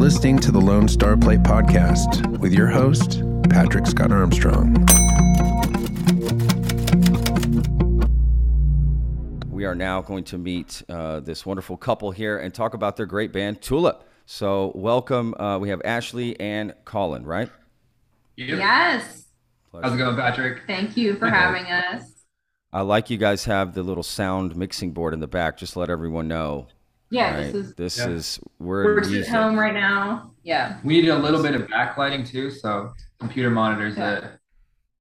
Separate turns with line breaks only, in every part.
listening to the Lone Star Plate Podcast with your host, Patrick Scott Armstrong.
We are now going to meet uh, this wonderful couple here and talk about their great band, Tulip. So, welcome. Uh, we have Ashley and Colin, right?
Yes.
How's it going, Patrick?
Thank you for having us.
I like you guys have the little sound mixing board in the back. Just to let everyone know.
Yeah,
right?
this is
this
Yeah.
is we're,
we're
in
at home right now. Yeah.
We need a little bit of backlighting too, so computer monitors.
Yeah.
Uh,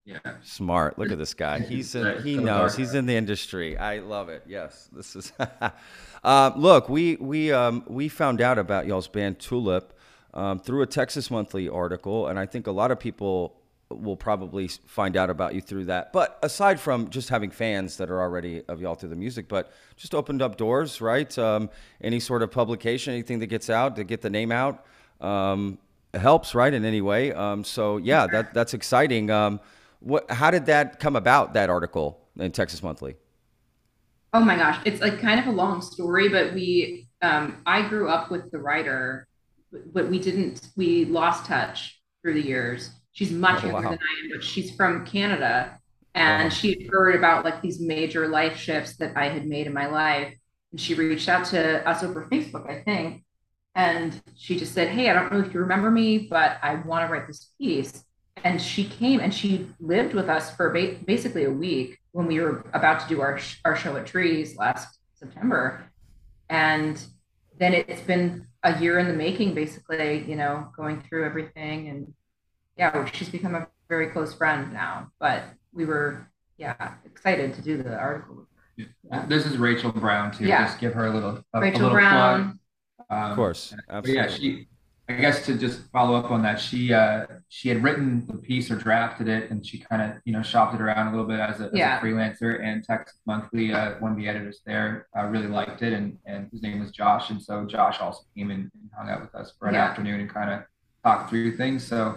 yeah.
Smart. Look at this guy. He's in, he knows. He's in the industry. I love it. Yes, this is. uh, look, we we um, we found out about y'all's band Tulip um, through a Texas Monthly article, and I think a lot of people will probably find out about you through that. But aside from just having fans that are already of y'all through the music, but just opened up doors, right? Um, any sort of publication, anything that gets out to get the name out. Um, helps right in any way um, so yeah that that's exciting um, what how did that come about that article in texas monthly
Oh my gosh, it's like kind of a long story, but we um I grew up with the writer, but we didn't we lost touch through the years. She's much
Oh,
younger
wow.
than I am, but she's from Canada and
Wow.
she had heard about like these major life shifts that I had made in my life. And she reached out to us over Facebook, I think. And she just said, Hey, I don't know if you remember me, but I want to write this piece. And she came and she lived with us for ba- basically a week when we were about to do our, sh- our show at Trees last September. And then it's been a year in the making, basically, you know, going through everything. And yeah, she's become a very close friend now. But we were, yeah, excited to do the article. with her. Yeah.
This is Rachel Brown too.
Yeah.
Just give her a little. A, a
Rachel
little
Brown.
Plug. Um,
of course absolutely
yeah, she. I guess to just follow up on that, she uh, she had written the piece or drafted it, and she kind of you know shopped it around a little bit as a, as
Yeah.
a freelancer. And Texas Monthly, uh, one of the editors there, uh, really liked it, and and his name was Josh, and so Josh also came and, and hung out with us for an
Yeah.
afternoon and kind of talked through things. So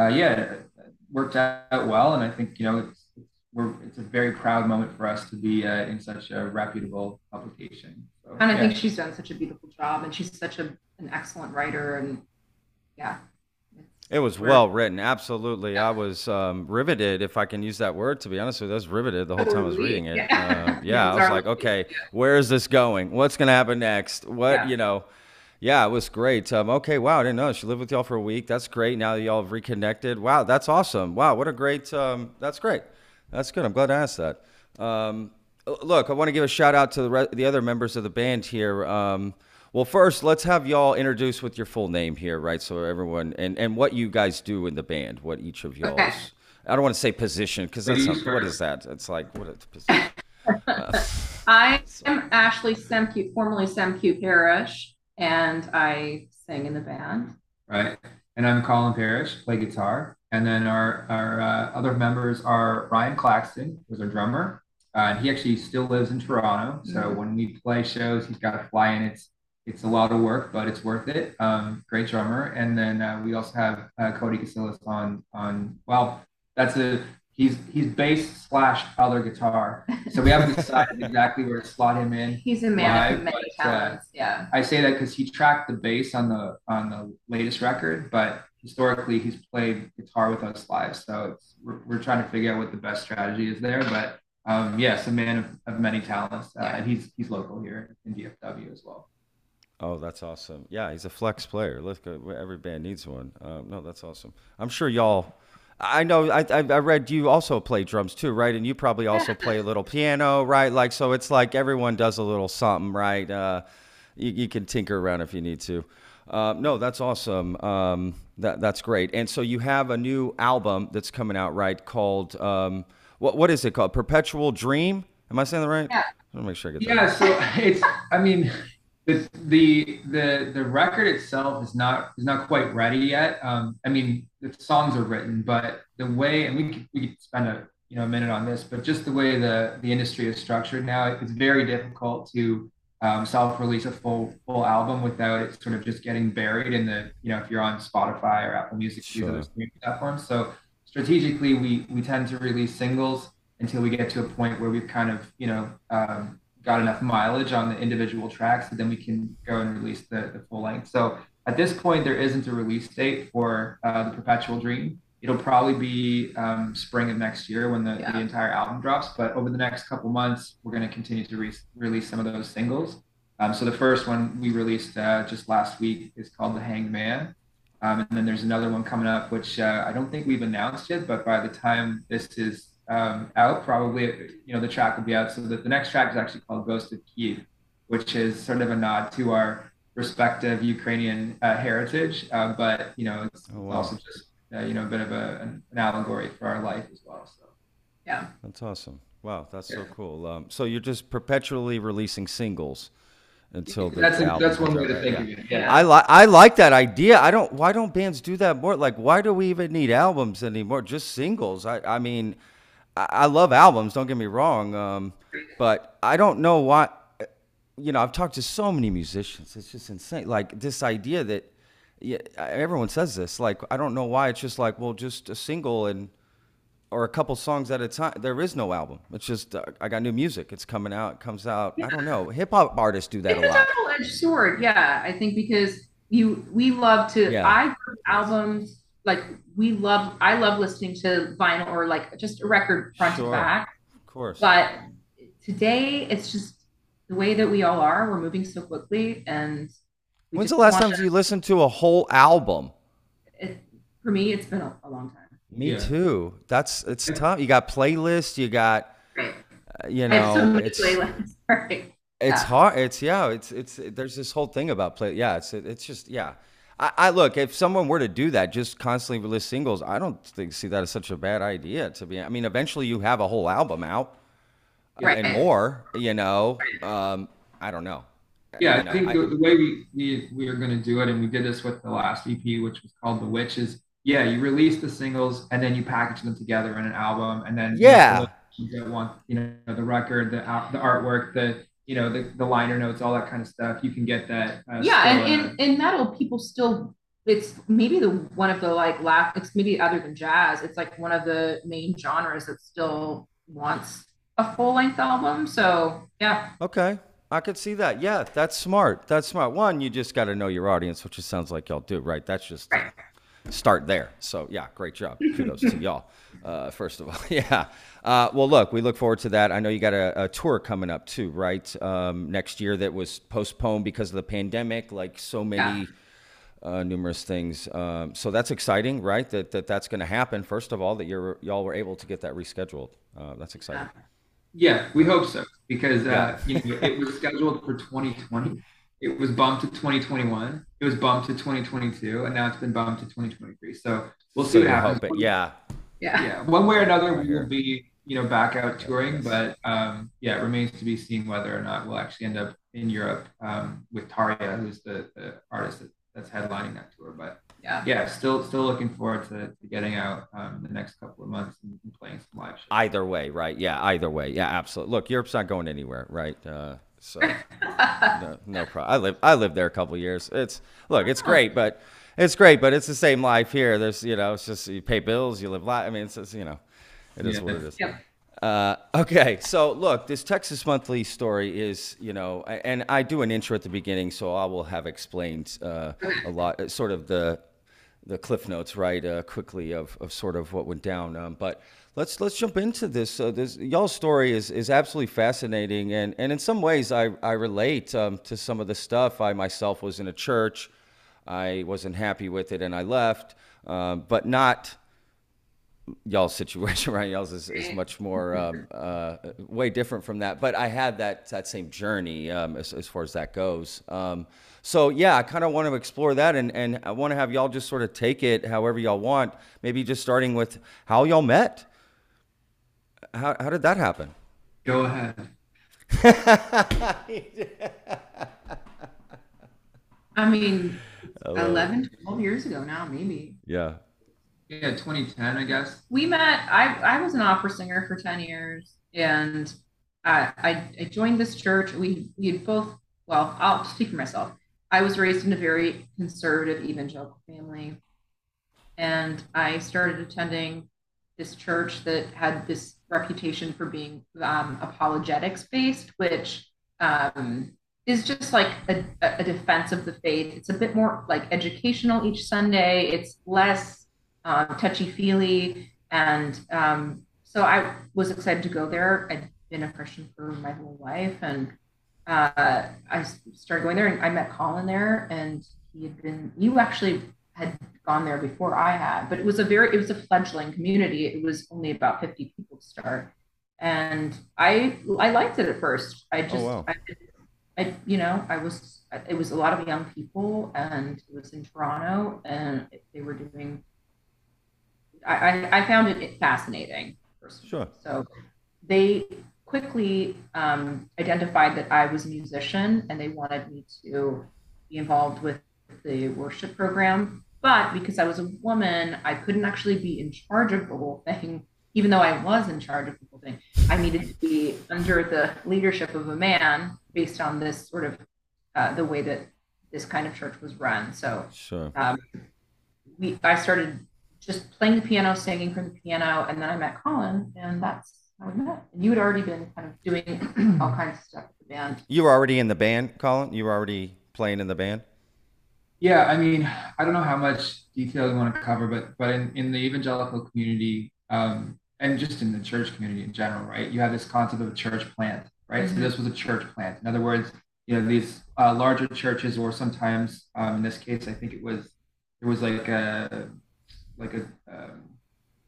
uh, yeah, it worked out well, and I think you know it's, it's we're it's a very proud moment for us to be uh, in such a reputable publication. So,
And I
yeah.
think she's done such a beautiful job and she's such a, an excellent writer. And yeah.
it was well written absolutely i was um, riveted if i can use that word to be honest with you i was riveted the whole time i was reading it
Yeah.
uh, yeah i was like okay where is this going what's going to happen next what
Yeah.
you know yeah, it was great. Um, okay, wow, I didn't know she lived with y'all for a week. That's great. Now that y'all have reconnected. Wow, that's awesome. Wow, what a great. Um, that's great. That's good. I'm glad I asked that. Um, look, I want to give a shout out to the re- the other members of the band here. Um, well, first, let's have y'all introduce with your full name here, right? So everyone and and what you guys do in the band. What each of y'all's.
Okay.
I don't want to say position because that's not, what is that? It's like what is position? Uh,
I am Ashley Semke, formerly Semke Parrish, and I sing in the band.
right? And I'm Colin Parrish, play guitar. And then our, our uh, other members are Ryan Claxton, who's our drummer. Uh, and he actually still lives in Toronto. So
Mhm.
when we play shows, he's got to fly in. It's it's a lot of work, but it's worth it. Um, great drummer. And then uh, we also have uh, Cody Casillas on on. Well, that's a he's he's bass slash other guitar. So we haven't decided exactly where to slot him in.
He's a man
Live,
of many
but, uh,
talents. Yeah.
I say that because he tracked the bass on the on the latest record, but historically he's played guitar with us live. So it's, we're, we're trying to figure out what the best strategy is there. But um, yes, a man of, of many talents, uh,
Yeah.
and he's he's local here in DFW as well.
Oh, that's awesome. Yeah, he's a flex player. Look, uh, every band needs one. Um, no, that's awesome. I'm sure y'all. I know. I, I I read you also play drums too, right? And you probably also play a little piano, right? Like so, it's like everyone does a little something, right? Uh, you, you can tinker around if you need to. Uh, no, that's awesome. Um, that that's great. And so you have a new album that's coming out, right? Called um, what what is it called? Perpetual Dream. Am I saying that right?
Yeah.
I want to make sure I get that.
Yeah, so it's I mean the the the the record itself is not is not quite ready yet. Um, I mean the songs are written, but the way and we could, we could spend a you know a minute on this, but just the way the the industry is structured now, it's very difficult to um, self-release a full full album without it sort of just getting buried in the you know if you're on Spotify or Apple Music, these
Sure.
other streaming platforms. So strategically, we we tend to release singles until we get to a point where we've kind of you know um, got enough mileage on the individual tracks that then we can go and release the, the full length. So at this point, there isn't a release date for uh, the Perpetual Dream. It'll probably be um, spring of next year when the, yeah. the entire album drops. But over the next couple months, we're going to continue to re- release some of those singles. Um, so the first one we released uh, just last week is called The Hanged Man. Um, and then there's another one coming up, which uh, I don't think we've announced yet, but by the time this is um, out, probably you know the track will be out. So the, the next track is actually called Ghost of Kiev, which is sort of a nod to our respective Ukrainian uh, heritage, uh, but you know it's oh, wow. also just uh, you know a bit of a, an, an, allegory for our life as well. So
yeah,
that's awesome. Wow, that's yeah. so cool. Um, so you're just perpetually releasing singles until the
that's a, that's one way to think yeah. of it. Yeah,
I like I like that idea. I don't. Why don't bands do that more? Like, why do we even need albums anymore? Just singles. I I mean, I, I love albums. Don't get me wrong. Um, but I don't know why. You know, I've talked to so many musicians. It's just insane. Like this idea that, yeah, everyone says this. Like, I don't know why. It's just like, well, just a single and or a couple songs at a time. There is no album. It's just uh, I got new music. It's coming out. It comes out. Yeah. I don't know. Hip hop artists do that
it's
a,
a lot. Double edged sword. Yeah, I think because you we love to. Yeah. I albums like we love. I love listening to vinyl or like just a record front sure. to back.
Of course.
But today it's just the way that we all are. We're moving so quickly and.
When's the last time to, you listened to a whole album?
It, for me, it's been a, a long time.
Me yeah. too. That's it's tough. You got playlists. You got, uh, you know, so it's playlists. Right. It's yeah. hard. It's yeah. It's it's there's this whole thing about play. Yeah. It's it's just yeah. I, I, look if someone were to do that, just constantly release singles. I don't think see that as such a bad idea. To be, I mean, eventually you have a whole album out right. and more. You know, um, I don't know.
Yeah, you know, I think I, the, the, way we we we are going to do it, and we did this with the last EP, which was called The Witch, is yeah, you release the singles and then you package them together in an album, and then
yeah,
you get one, you know, the record, the the artwork, the you know the, the liner notes, all that kind of stuff. You can get that.
Uh, yeah, and in, uh, in metal, people still it's maybe the one of the like last it's maybe other than jazz it's like one of the main genres that still wants a full length album so yeah
okay i could see that yeah that's smart that's smart one you just got to know your audience which it sounds like y'all do right that's just start there. So yeah, great job. Kudos to y'all. Uh, first of all, yeah. Uh, well, look, we look forward to that. I know you got a, a tour coming up too, right? Um, next year that was postponed because of the pandemic, like so many. Yeah. Uh, numerous things, um, so that's exciting, right? That, that that's going to happen. First of all, that you're y'all were able to get that rescheduled. Uh, that's exciting.
Yeah, we hope so because uh, yeah. you know, it was scheduled for 2020 it was bumped to 2021. It was bumped to 2022, and now it's been bumped to 2023. So we'll see so what happens.
Yeah.
Yeah.
Yeah. One way or another, we will be, you know, back out touring, but um, yeah, it remains to be seen whether or not we'll actually end up in Europe um, with Tarja, who's the, the artist that, that's headlining that tour. But yeah, yeah, still still looking forward to, to getting out um, the next couple of months and, and playing some live shows.
Either way, right? Yeah, either way. Yeah, absolutely. Look, Europe's not going anywhere, right? Uh, so no, no problem. I live I lived there a couple years. It's look, it's great, but it's great, but it's the same life here. There's you know, it's just you pay bills, you live life. I mean, it's just, you know, it is yeah. what it is. Yep. Uh, okay, so look, this Texas Monthly story is, you know, and I do an intro at the beginning, so I will have explained uh, a lot, sort of the the cliff notes, right, uh, quickly of, of sort of what went down. Um, but let's let's jump into this. Uh, this y'all's story is is absolutely fascinating, and and in some ways I I relate um, to some of the stuff. I myself was in a church, I wasn't happy with it, and I left, um, but not y'all's situation, right? Y'all's is, is much more um, uh, way different from that. But I had that that same journey um, as as far as that goes. Um, so yeah, I kind of want to explore that, and and I want to have y'all just sort of take it however y'all want. Maybe just starting with how y'all met how, how did that happen?
Go ahead.
I mean, 11, 12 years ago now, maybe.
Yeah.
Yeah, 2010, I guess.
We met, I, I was an opera singer for 10 years and I, I, I joined this church. We, we had both, well, I'll speak for myself. I was raised in a very conservative evangelical family. And I started attending this church that had this reputation for being um, apologetics based, which um, is just like a, a defense of the faith. It's a bit more like educational each Sunday. It's less um, touchy feely, and um, so I was excited to go there. I'd been a Christian for my whole life, and uh, I started going there, and I met Colin there, and he had been. You actually had gone there before I had, but it was a very it was a fledgling community. It was only about fifty people to start, and I I liked it at first. I oh, just oh, wow. I, I you know I was it was a lot of young people, and it was in Toronto, and they were doing. I I found it fascinating.
Sure.
So they quickly um, identified that I was a musician, and they wanted me to be involved with the worship program. But because I was a woman, I couldn't actually be in charge of the whole thing even though I was in charge of the whole thing, I needed to be under the leadership of a man based on this sort of uh, the way that this kind of church was run. So
sure.
um, we I started just playing the piano, singing from the piano, and then I met Colin, and that's how we met. And you had already been kind of doing all kinds of stuff with the band.
You were already in the band, Colin. You were already playing in the band.
Yeah, I mean, I don't know how much detail you want to cover, but but in, in the evangelical community, um, and just in the church community in general, right? You have this concept of a church plant, right? Mm-hmm. So this was a church plant. In other words, you know, these uh, larger churches, or sometimes um, in this case, I think it was it was like a like a um,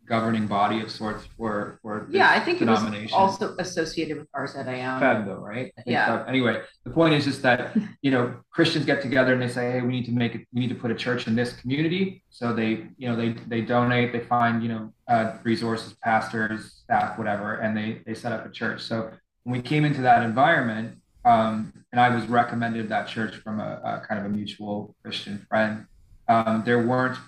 governing body of sorts for for
yeah i think it was also associated with rzim
fed though right?
Yeah.
so, anyway the point is just that you know christians get together and they say hey we need to make it we need to put a church in this community. So they you know they they donate they find you know uh, resources pastors staff whatever and they they set up a church. So when we came into that environment um, and i was recommended that church from a, a kind of a mutual christian friend um, there weren't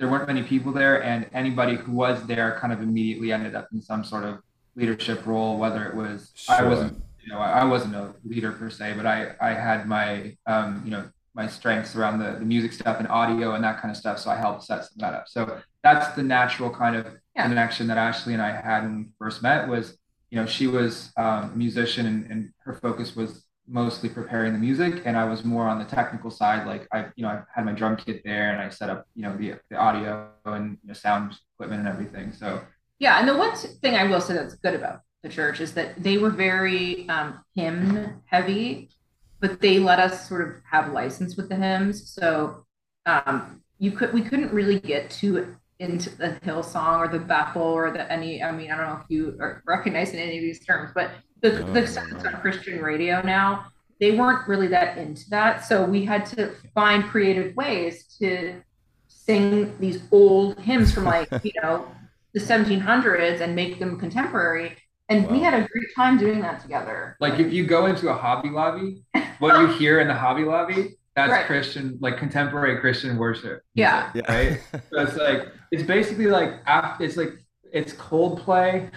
there weren't many people there, and anybody who was there kind of immediately ended up in some sort of leadership role. Whether it was sure. I wasn't, you know, I wasn't a leader per se, but I I had my um, you know my strengths around the, the music stuff and audio and that kind of stuff. So I helped set some that up. So that's the natural kind of yeah. connection that Ashley and I had when we first met was, you know, she was um, a musician and, and her focus was mostly preparing the music and I was more on the technical side. Like I, you know, I had my drum kit there and I set up, you know, the, the audio and you know, sound equipment and everything. So
yeah. And the one thing I will say that's good about the church is that they were very um, hymn heavy, but they let us sort of have license with the hymns. So um, you could, we couldn't really get too into the Hillsong or the Bethel or the any, I mean, I don't know if you are recognizing any of these terms, but the, oh, the stuff that's on Christian radio now, they weren't really that into that. So we had to find creative ways to sing these old hymns from like, you know, the 1700s and make them contemporary. And wow. we had a great time doing that together.
Like if you go into a Hobby Lobby, what you hear in the Hobby Lobby, that's right. Christian, like contemporary Christian worship.
Yeah.
yeah. Right. so it's like, it's basically like, it's like, it's Coldplay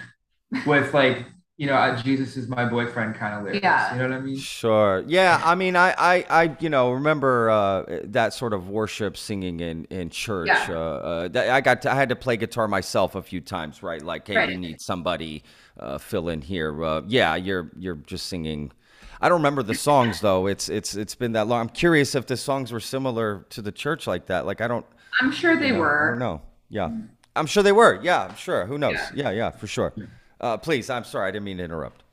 with like you know, uh, Jesus is my boyfriend kind of lyrics. Yeah. You know what I mean?
Sure. Yeah. I mean, I, I, I you know, remember uh, that sort of worship singing in, in church. Yeah. Uh, uh, that I got, to, I had to play guitar myself a few times, right? Like, hey, right. we need somebody uh, fill in here. Uh, yeah, you're, you're just singing. I don't remember the songs though. It's, it's, it's been that long. I'm curious if the songs were similar to the church like that. Like, I don't.
I'm sure they
you know,
were.
No. Yeah. I'm sure they were. Yeah. I'm sure. Who knows? Yeah. Yeah. yeah for sure. Uh, please, I'm sorry, I didn't mean to interrupt.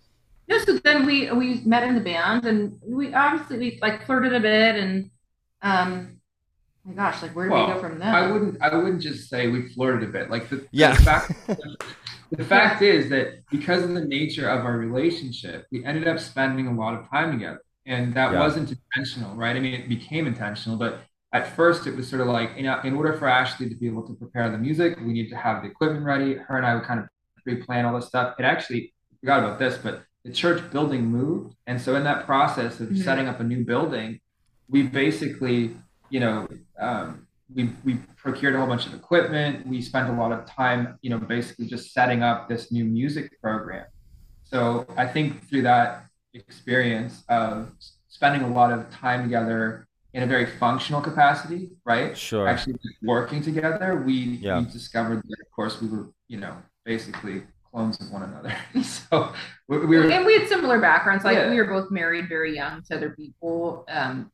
No, so then we we met in the band, and we obviously we like flirted a bit, and um, my gosh, like where do well, we go from there?
I wouldn't I wouldn't just say we flirted a bit. Like the,
yeah.
the fact the fact is that because of the nature of our relationship, we ended up spending a lot of time together, and that yeah. wasn't intentional, right? I mean, it became intentional, but at first it was sort of like you know in order for ashley to be able to prepare the music we need to have the equipment ready her and i would kind of pre-plan all this stuff. It actually forgot about this, but the church building moved, and so in that process of mm-hmm. setting up a new building, we basically, you know, um, we we procured a whole bunch of equipment. We spent a lot of time, you know, basically just setting up this new music program. So I think through that experience of spending a lot of time together in a very functional capacity, right?
Sure.
Actually working together, we, yeah. we discovered that of course we were, you know, basically clones of one another. so we, we were,
and we had similar backgrounds. Like
Yeah.
we were both married very young to other people. Um,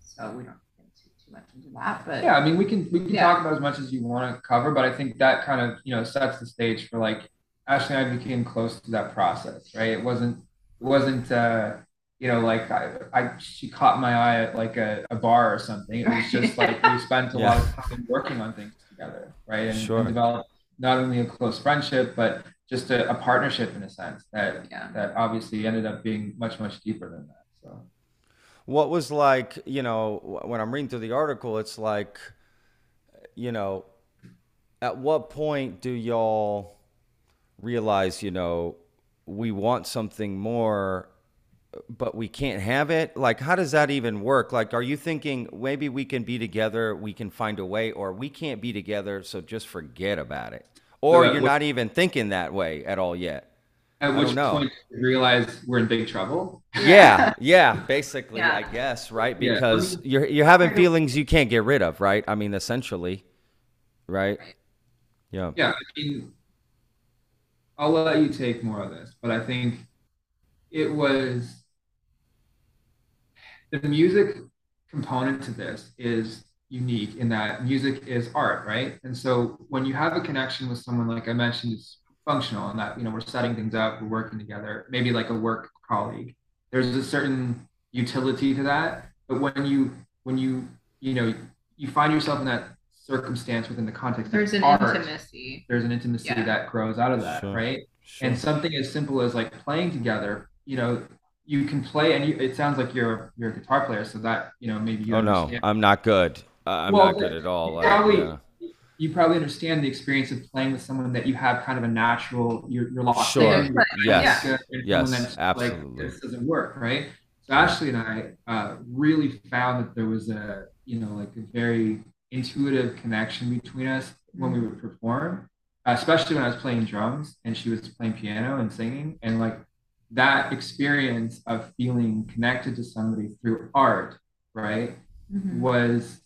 so we don't get too, too much into that, but
yeah, I mean, we can we can
Yeah.
talk about as much as you want to cover, but I think that kind of you know sets the stage for like Ashley and I became close to that process, right? It wasn't it wasn't uh, you know like I, I she caught my eye at like a, a bar or something. It was just like we spent a lot of time working on things together, right? And,
Sure.
and developed not only a close friendship, but just a, a partnership in a sense that
Yeah.
that obviously ended up being much much deeper than that. So.
What was like, you know, when I'm reading through the article, it's like, you know, at what point do y'all realize, you know, we want something more, but we can't have it? Like, how does that even work? Like, are you thinking maybe we can be together, we can find a way, or we can't be together, so just forget about it? Or
that
you're
was-
not even thinking that way at all yet?
At
I
which point you realize we're in big trouble.
Yeah, yeah, basically,
Yeah.
I guess, right?
Yeah.
Because you're you're having feelings you can't get rid of, right? I mean, essentially, right? Yeah.
Yeah, I mean, I'll let you take more of this, but I think it was the music component to this is unique in that music is art, right? And so when you have a connection with someone, like I mentioned, it's functional and that, you know, we're setting things up, we're working together, maybe like a work colleague. There's a certain utility to that. But when you, when you, you know, you find yourself in that circumstance within the context
there's
of
an
art,
intimacy.
there's an intimacy
Yeah.
that grows out of that,
Sure.
right?
Sure.
And something as simple as like playing together, you know, you can play, and you, it sounds like you're you're a guitar player, so that you know maybe you
oh no,
understand.
I'm not good. Uh, I'm
Well,
not good at all.
you
Like,
probably-
yeah.
You probably understand the experience of playing with someone that you have kind of a natural, you're, you're locked
Sure.
in.
Yes.
And someone
Yes, absolutely.
Like, this doesn't work, right? So Ashley and I uh, really found that there was a, you know, like a very intuitive connection between us when we would perform, uh, especially when I was playing drums and she was playing piano and singing. And like that experience of feeling connected to somebody through art, right,
Mhm.
was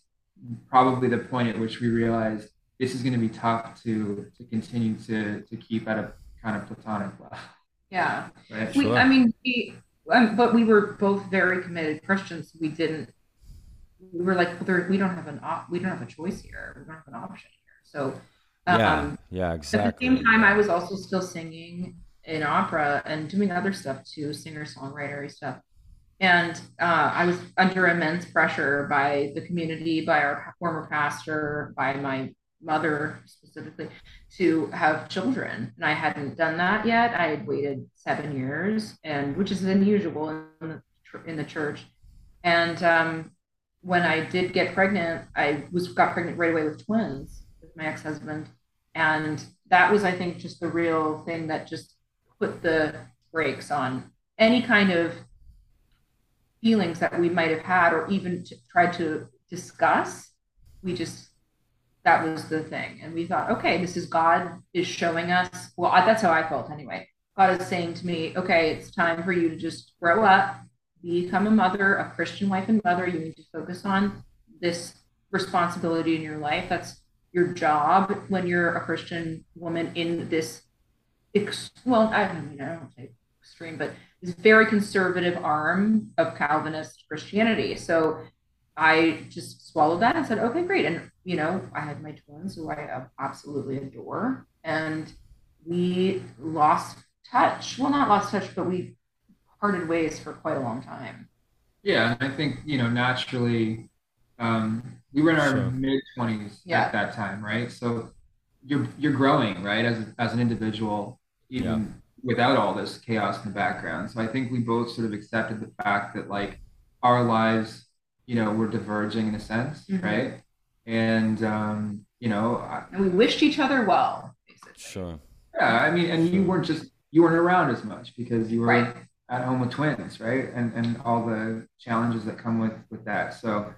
probably the point at which we realized this is going to be tough to to continue to to keep at a kind of platonic level,
Yeah.
right?
We,
Sure.
I mean, we, um, but we were both very committed Christians. We didn't. We were like, well, there, we don't have an op, we don't have a choice here. We don't have an option here. So, um,
yeah, yeah, exactly.
At the same time, I was also still singing in opera and doing other stuff too, singer songwriter stuff. And uh, I was under immense pressure by the community, by our former pastor, by my mother specifically, to have children. And I hadn't done that yet. I had waited seven years, and which is unusual in the, in the church. And um, when I did get pregnant, I was got pregnant right away with twins with my ex-husband and that was i think just the real thing that just put the brakes on. Any kind of feelings that we might have had or even t- tried to discuss we just that was the thing. And we thought okay this is god is showing us. Well I, that's how i felt anyway. God is saying to me okay it's time for you to just grow up become a mother a christian wife and mother. You need to focus on this responsibility in your life. That's your job when you're a Christian woman in this, ex- well, I don't mean, I don't say extreme, but this very conservative arm of Calvinist Christianity. So I just swallowed that and said, okay, great. And, you know, I had my twins who I absolutely adore. And we lost touch. Well, not lost touch, but we parted ways for quite a long time.
Yeah, and I think you know naturally, um, we were in our
Sure.
mid twenties
Yeah.
at that time, right? So you're you're growing, right, as as an individual, even without all this chaos in the background. So I think we both sort of accepted the fact that like our lives, you know, were diverging in a sense,
Mhm.
right? And um, you know, I,
And we wished each other well, basically.
Sure.
yeah, I mean, and you weren't just you weren't around as much because you were
Right.
at home with twins, right? And and all the challenges that come with with that. So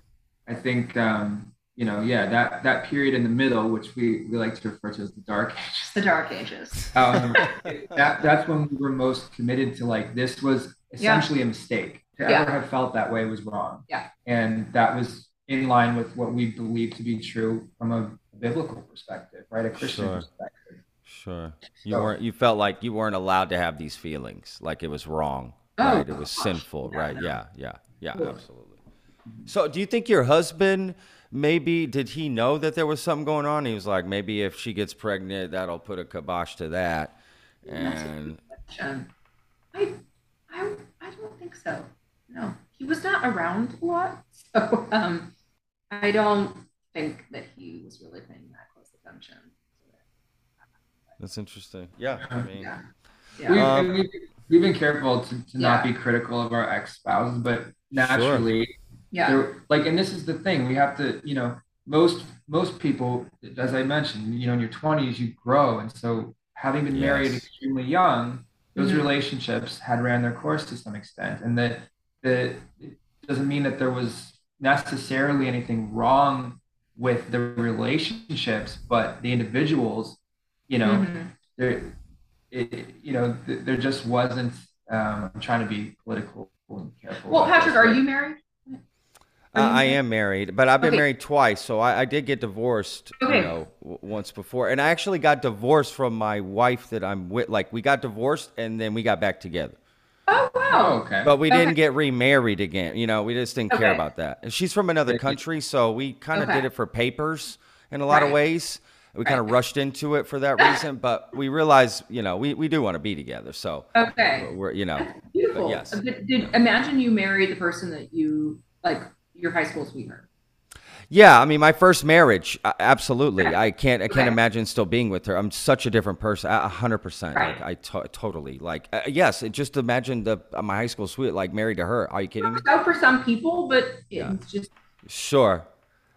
I think um, you know, yeah, that that period in the middle, which we, we like to refer to as the dark ages,
The dark ages.
um, that that's when we were most committed to like this was essentially a mistake. To
Yeah.
ever have felt that way was wrong.
Yeah.
And that was in line with what we believe to be true from a biblical perspective, right? A Christian
Sure.
perspective.
Sure. You
So-
weren't. You felt like you weren't allowed to have these feelings. Like it was wrong.
Oh,
right. It was
gosh.
sinful.
Yeah,
right.
no.
Yeah. Yeah. Yeah. Absolutely. So, do you think your husband maybe did he know that there was something going on? He was like, maybe if she gets pregnant, that'll put a kibosh to that. And
I, I, I don't think so. No, he was not around a lot, so um, I don't think that he was really paying that close attention.
that's interesting. Yeah. I mean.
Yeah,
We've,
yeah,
Um,
we've, we've been careful to, to not be critical of our ex spouses, but naturally,
yeah,
there, like, and this is the thing, we have to, you know, most most people, as I mentioned, you know, in your twenties, you grow, and so having been married extremely young, those
Mhm.
relationships had ran their course to some extent, and that the it doesn't mean that there was necessarily anything wrong with the relationships, but the individuals, you know,
Mhm.
there, it, you know, th- there just wasn't. Um, I'm trying to be political and careful.
Well, Patrick,
this,
are
but-
you married?
Uh, I am married, but I've been
Okay.
married twice, so I, I did get divorced,
Okay.
you know, w- once before, and I actually got divorced from my wife that I'm with. Like we got divorced, and then we got back together,
Oh
Oh,
wow.
okay.
but we didn't get remarried again. You know, we just didn't care about that. And she's from another country, so we kind of
Okay.
did it for papers in a lot of ways. We kind of
Right.
rushed into it for that reason, but we realized, you know, we, we do want to be together. So
Okay.
we're, you know,
Beautiful.
yes.
Did, did imagine you married the person that you like your high school sweetheart?
Yeah, I mean, my first marriage, absolutely.
Okay.
I can't, I can't
Okay.
imagine still being with her. I'm such a different person, a hundred percent. Like, I to- totally like. Uh, yes, it just imagine the uh, my high school sweet like married to her. Are you kidding me?
So for some people, but
Yeah.
it's just
Sure.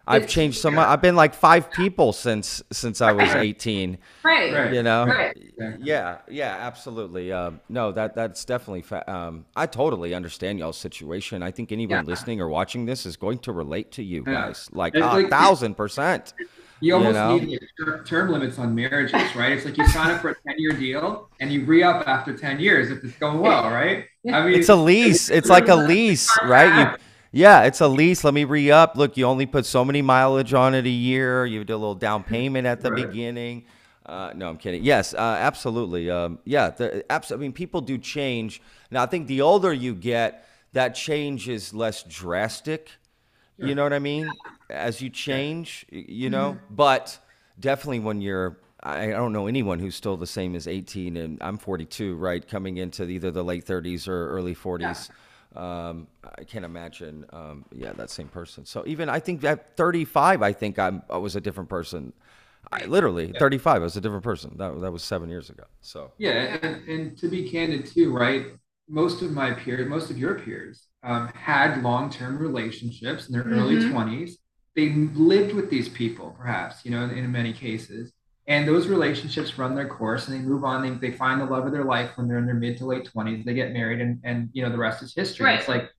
I've changed so much. I've been like five people since since I was 18.
right.
Right.
You know.
Right.
Yeah, yeah, absolutely. Um, no, that that's definitely. Fa- um, I totally understand y'all's situation. I think anyone
Yeah.
listening or watching this is going to relate to you
Yeah.
guys, like
It's
a
like-
thousand percent.
You almost
know?
need like, term limits on marriages, right? It's like you sign up for a 10 year deal and you re up after 10 years if it's going well, right? I mean,
It's a lease. It's like a lease, right? You, yeah, it's a lease. Let me re up. Look, you only put so many mileage on it a year. You do a little down payment at the
Right.
beginning. Uh, no, I'm kidding. Yes, uh, absolutely. Um, yeah, the, abs- I mean, people do change. Now, I think the older you get, that change is less drastic. You know what I mean? As you change, you know, but definitely when you're, I I don't know anyone who's still the same as 18 and I'm 42, right? Coming into either the late 30s or early 40s. Um, I can't imagine, um, yeah, that same person. So even I think at 35, I think I'm, I was a different person. I, literally, 35, I was a different person. That, that was seven years ago. So,
yeah. And, and to be candid, too, right? Most of my peers, most of your peers, um, had long term relationships in their early
Mhm.
20s. They lived with these people, perhaps, you know, in, in many cases. And those relationships run their course and they move on. They, they find the love of their life when they're in their mid to late 20s. They get married and, and you know, the rest is history.
Right.
It's like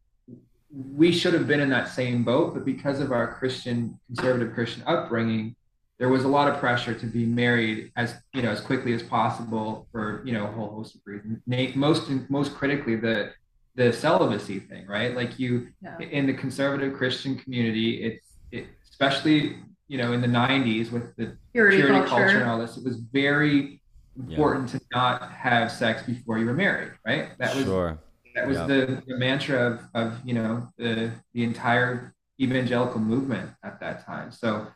we should have been in that same boat, but because of our Christian, conservative Christian upbringing, there was a lot of pressure to be married as you know as quickly as possible for you know a whole host of reasons. Most most critically, the the celibacy thing, right? Like you
Yeah.
in the conservative Christian community, it's it, especially you know in the '90s with the
Purity,
purity
culture.
culture. and all this, it was very important to not have sex before you were married, right? That was
sure.
that was
Yeah.
the, the mantra of, of you know the the entire evangelical movement at that time. So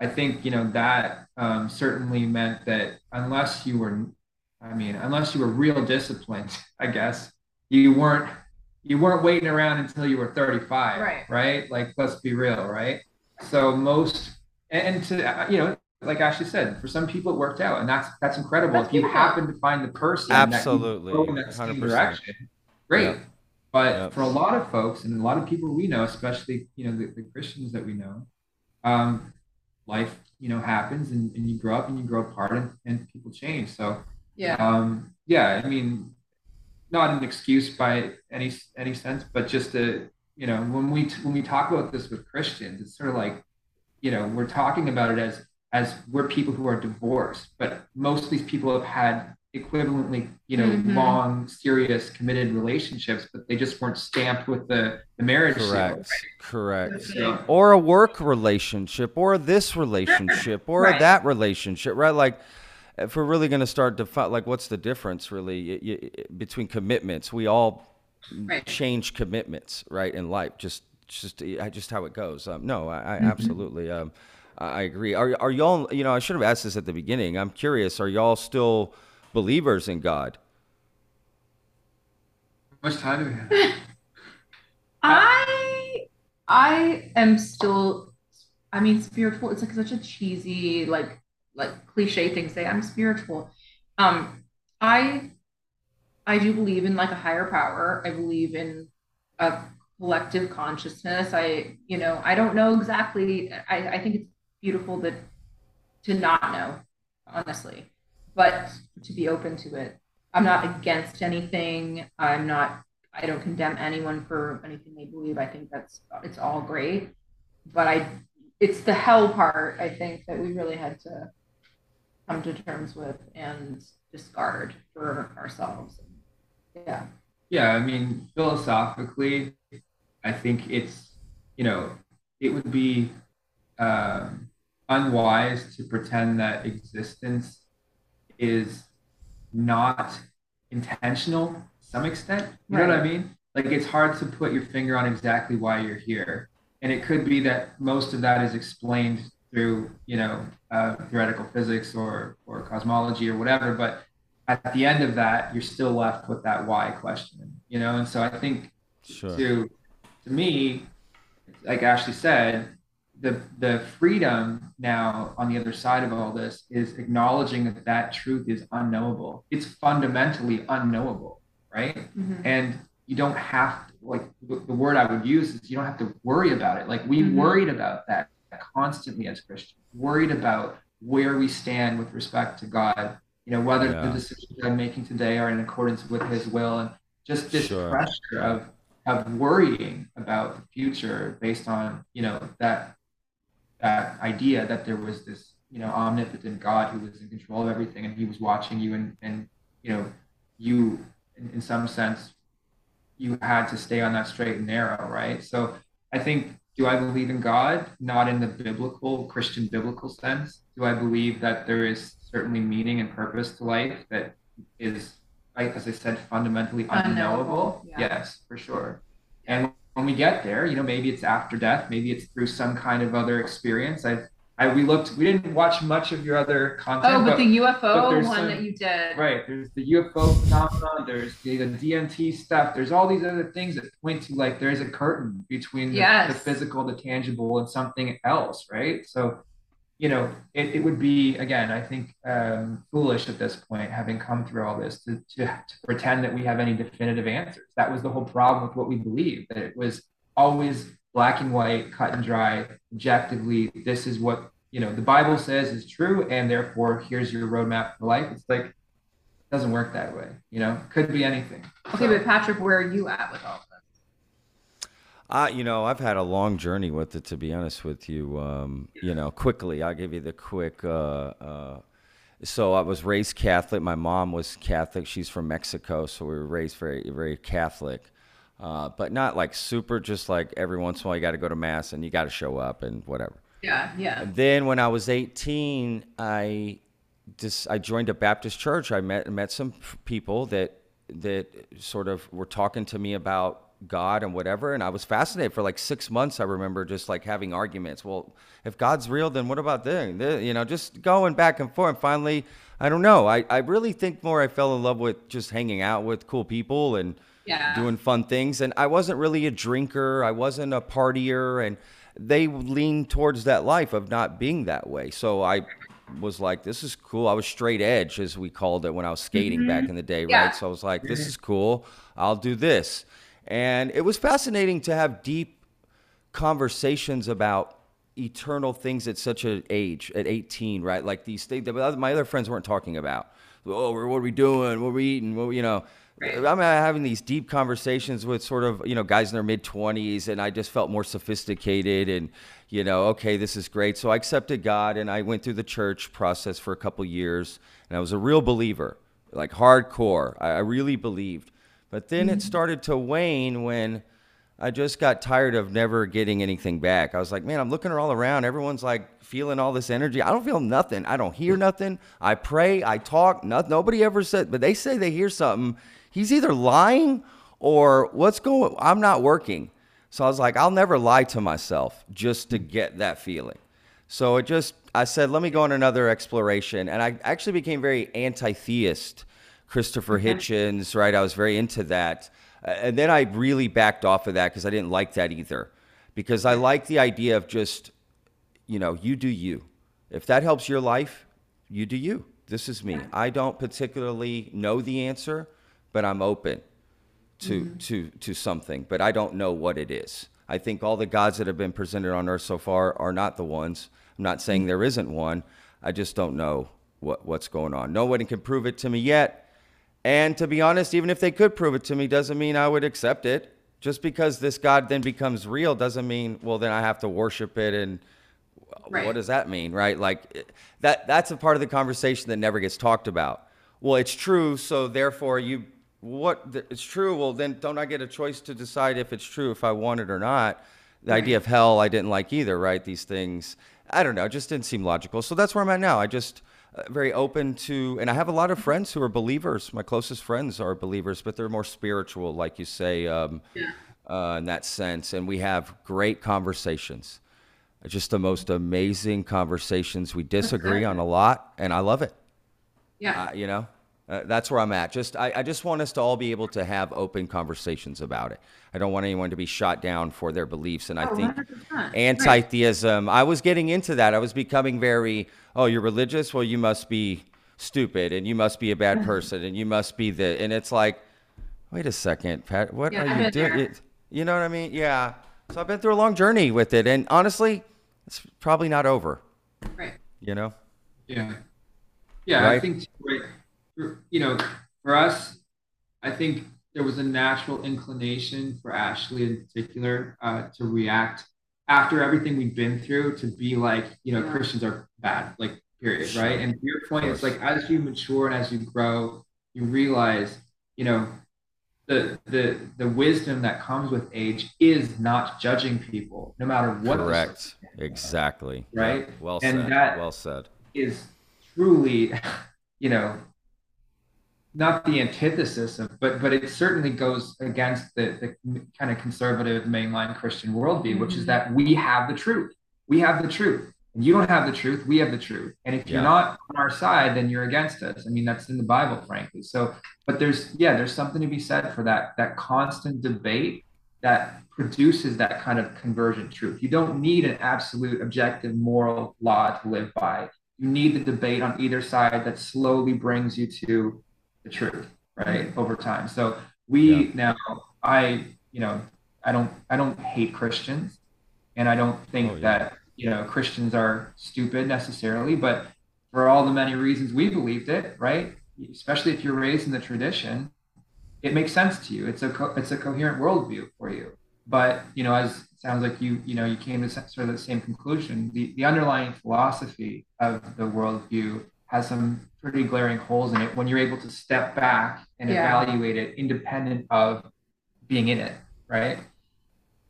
I think you know that um, certainly meant that unless you were, I mean, unless you were real disciplined, I guess you weren't you weren't waiting around until you were 35,
Right.
Right? Like let's be real, right? So most and, and to uh, you know. Like Ashley said, for some people it worked out, and that's that's incredible.
That's
if you
beautiful.
happen to find the person that you
Absolutely.
go in that same
100%.
direction, great.
Yep.
But
Yep.
for a lot of folks and a lot of people we know, especially you know the, the Christians that we know, um, life you know happens and, and you grow up and you grow apart and, and people change. So
Yeah.
um, yeah, I mean, not an excuse by any any sense, but just a you know when we when we talk about this with Christians, it's sort of like you know we're talking about it as as we're people who are divorced, but most of these people have had equivalently you know
Mhm.
long serious committed relationships but they just weren't stamped with the the marriage seal,
Correct. Correct.
So-
or a work relationship or this relationship or
Right.
that relationship right like if we're really going to start defi- like what's the difference really y- y- between commitments? We all
Right.
change commitments, right, in life. Just just just how it goes. Um, no, I, I
Mm-hmm.
absolutely um, I I agree. Are are y'all? You know, I should have asked this at the beginning. I'm curious. Are y'all still believers in God?
How much time do we have?
I I am still I mean spiritual it's like such a cheesy like like cliche thing to say I'm spiritual. Um I I do believe in like a higher power. I believe in a collective consciousness. I you know, I don't know exactly I, I think it's beautiful that to not know, honestly, but to be open to it. I'm not against anything. I'm not I don't condemn anyone for anything they believe. I think that's it's all great, but I it's the hell part I think that we really had to come to terms with and discard for ourselves. Yeah.
Yeah, I mean, philosophically, I think it's, you know, it would be um, unwise to pretend that existence is not intentional to some extent. You know what I mean? Like, it's hard to put your finger on exactly why you're here. And it could be that most of that is explained through, you know, uh, theoretical physics or, or cosmology or whatever. But at the end of that, you're still left with that why question, you know? And so I think
Sure.
to to me, like Ashley said, the the freedom now on the other side of all this is acknowledging that that truth is unknowable. It's fundamentally unknowable, right?
Mhm.
And you don't have to, like the, the word I would use is you don't have to worry about it. Like we
Mhm.
worried about that constantly as Christians, worried about where we stand with respect to God. You know, whether
Yeah.
the decisions I'm making today are in accordance with His will, and just this
Sure.
pressure of of worrying about the future based on you know that that idea that there was this you know omnipotent God who was in control of everything and He was watching you and and you know you in, in some sense you had to stay on that straight and narrow, right? So I think, do I believe in God? Not in the biblical, Christian biblical sense. Do I believe that there is certainly meaning and purpose to life that is, like, as I said, fundamentally unknowable?
Unknowable, yeah.
Yes, for sure. And when we get there, you know, maybe it's after death, maybe it's through some kind of other experience. I, I we looked, we didn't watch much of your other content.
Oh, but the UFO
there's
one
some-
that you did.
Right. There's the UFO phenomenon. There's the, the DMT stuff. There's all these other things that point to like there's a curtain between the, the physical, the tangible, and something else. Right. So, you know, it, it would be again, I think, um, foolish at this point, having come through all this, to, to to pretend that we have any definitive answers. That was the whole problem with what we believed. That it was always black and white, cut and dry, objectively. This is what you know the Bible says is true, and therefore here's your roadmap for life. It's like doesn't work that way. You know, could be anything.
Okay,
So-
but Patrick, where are you at with all
Uh, you know, I've had a long journey with it, to be honest with you. Um, you know, quickly, I'll give you the quick. Uh, uh, so I was raised Catholic. My mom was Catholic. She's from Mexico, so we were raised very, very Catholic. Uh, but not like super, just like every once in a while you got to go to mass and you got to show up and whatever.
Yeah, yeah.
Then when I was 18, I just I joined a Baptist church. I met met some people that that sort of were talking to me about God and whatever, and I was fascinated for like six months. I remember just like having arguments. Well, if God's real, then what about this? You know, just going back and forth. And finally, I don't know. I, I really think more I fell in love with just hanging out with cool people and
Yeah.
doing fun things. And I wasn't really a drinker. I wasn't a partier. And they leaned towards that life of not being that way. So I was like, this is cool. I was straight edge, as we called it when I was skating back mm-hmm. in the day,
Yeah.
right? So I was like, this is cool. I'll do this. And it was fascinating to have deep conversations about eternal things at such an age, at 18, right? Like these things that my other friends weren't talking about. Oh, what are we doing? What are we eating? What, you know, I'm having these deep conversations with sort of, you know, guys in their mid 20s, and I just felt more sophisticated and, you know, okay, this is great. So I accepted God and I went through the church process for a couple years, and I was a real believer, like hardcore. I, I really believed. But then it mm-hmm. started to wane when I just got tired of never getting anything back. I was like, man, I'm looking all around. Everyone's like feeling all this energy. I don't feel nothing. I don't hear nothing. I pray, I talk. Not, nobody ever said, but they say they hear something. He's either lying or what's going. I'm not working. So I was like, I'll never lie to myself just to get that feeling. So it just, I said, let me go on another exploration. And I actually became very anti theist. Christopher Hitchens, right? I was very into that. Uh, and then I really backed off of that because I didn't like that either. Because I like the idea of just, you know, you do you. If that helps your life, you do you. This is me. I don't particularly know the answer, but I'm open to mm-hmm. to to something, but I don't know what it is. I think all the gods that have been presented on earth so far are not the ones. I'm not saying there isn't one. I just don't know what what's going on. No one can prove it to me yet. And to be honest, even if they could prove it to me, doesn't mean I would accept it. Just because this God then becomes real doesn't mean, well, then I have to worship it. And right. what does that mean, right? Like that, that's a part of the conversation that never gets talked about. Well, it's true, so therefore you, what, it's true, well, then don't I get a choice to decide if it's true, if I want it or not? The right. idea of hell, I didn't like either, right? These things, I don't know, it just didn't seem logical. So that's where I'm at now. I just, very open to, and I have a lot of friends who are believers. My closest friends are believers, but they're more spiritual, like you say, um, yeah. uh, in that sense. And we have great conversations, just the most amazing conversations. We disagree on a lot, and I love it.
Yeah,
uh, you know, uh, that's where I'm at. Just I, I just want us to all be able to have open conversations about it. I don't want anyone to be shot down for their beliefs. And I oh, think anti-theism. Right. I was getting into that. I was becoming very, oh, you're religious. Well, you must be stupid, and you must be a bad person, and you must be the. And it's like, wait a second, Pat. What yeah, are you doing? You know what I mean? Yeah. So I've been through a long journey with it, and honestly, it's probably not over.
Right.
You know.
Yeah. Yeah, right? I think you know, for us, I think there was a natural inclination for Ashley in particular uh, to react after everything we've been through to be like, you know, yeah. Christians are bad, like period, right? And to your point, it's like as you mature and as you grow, you realize, you know, the the the wisdom that comes with age is not judging people, no matter what.
Correct. Exactly.
Right.
Yeah. Well and said. That well said.
Is truly, you know, not the antithesis of, but but it certainly goes against the, the kind of conservative mainline Christian worldview, mm-hmm. which is mm-hmm. that we have the truth. We have the truth. And you don't have the truth, we have the truth. And if you're not on our side, then you're against us. I mean, that's in the Bible, frankly. So, but there's yeah, there's something to be said for that that constant debate that produces that kind of convergent truth. You don't need an absolute objective moral law to live by. You need the debate on either side that slowly brings you to the truth, right? Mm-hmm. Over time. So we yeah. now, I, you know, I don't, I don't hate Christians, and I don't think oh, yeah. that you know Christians are stupid necessarily, but for all the many reasons we believed it, right? Especially if you're raised in the tradition, it makes sense to you. It's a co- it's a coherent worldview for you. But you know, as sounds like you you know you came to sort of the same conclusion. The the underlying philosophy of the worldview has some pretty glaring holes in it when you're able to step back and yeah. evaluate it independent of being in it right?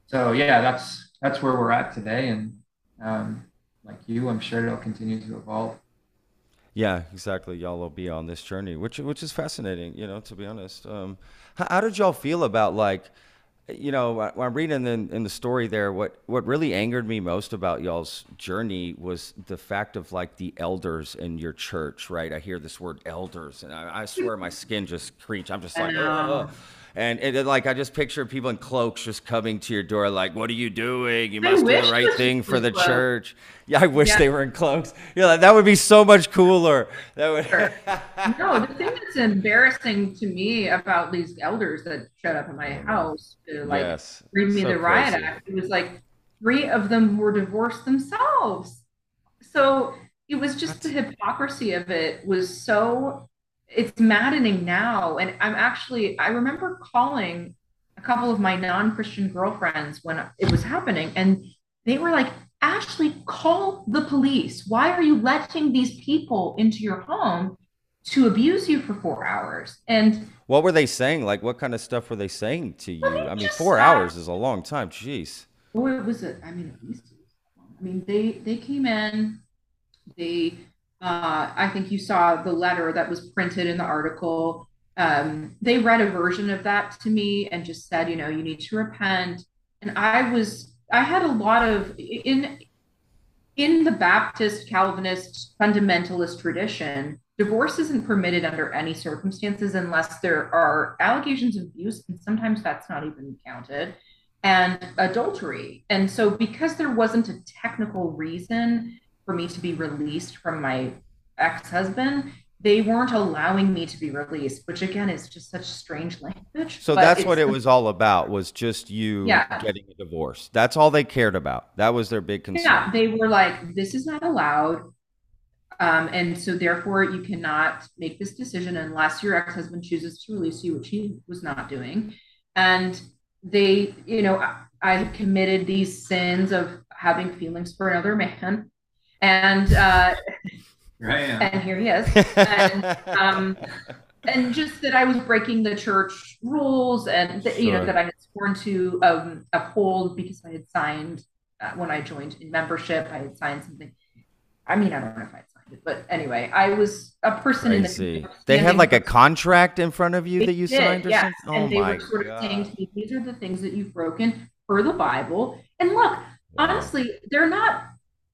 So yeah that's that's where we're at today. And um, like you i'm sure it'll continue to evolve.
Yeah exactly. Y'all will be on this journey which which is fascinating you know to be honest. Um, how, how did y'all feel about like you know, when I'm reading in, in the story there, what, what really angered me most about y'all's journey was the fact of like the elders in your church, right? I hear this word elders, and I, I swear my skin just creeps. I'm just like, and, and like I just picture people in cloaks just coming to your door, like, "What are you doing? You must do the right thing for the church." Yeah, I wish yeah. they were in cloaks. Yeah, like, that would be so much cooler. That would.
Sure. no, the thing that's embarrassing to me about these elders that showed up in my mm. house to like yes. read me so the riot crazy. act, it was like three of them were divorced themselves. So it was just the hypocrisy of it was so it's maddening now. And I'm actually, I remember calling a couple of my non Christian girlfriends when it was happening, and they were like, Ashley, call the police. Why are you letting these people into your home? to abuse you for four hours. And
what were they saying? Like, what kind of stuff were they saying to you? I mean, four hours is a long time. Jeez.
Oh, it was a, I mean, at least it was long. I mean, they they came in, they uh I think you saw the letter that was printed in the article. Um, they read a version of that to me and just said, you know, you need to repent. And I was I had a lot of in in the Baptist Calvinist fundamentalist tradition, divorce isn't permitted under any circumstances unless there are allegations of abuse, and sometimes that's not even counted, and adultery. And so, because there wasn't a technical reason for me to be released from my ex husband, they weren't allowing me to be released, which again is just such strange language.
So that's what it was all about. Was just you
Yeah.
getting a divorce. That's all they cared about. That was their big concern.
Yeah, they were like, this is not allowed. Um, and so therefore you cannot make this decision unless your ex-husband chooses to release you, which he was not doing. And they, you know, I, I committed these sins of having feelings for another man. And uh.
Yeah.
and here he is. And um, and just that I was breaking the church rules and that, you know that I had sworn to um, uphold because I had signed uh, when I joined in membership. I had signed something. I mean, I don't know if I signed it, but anyway, I was a person in the.
They had like a contract in front of you that you
did,
signed or
yes.
something.
and
oh
they
my
were sort of saying to me, "These are the things that you've broken per the Bible." And look, honestly, they're not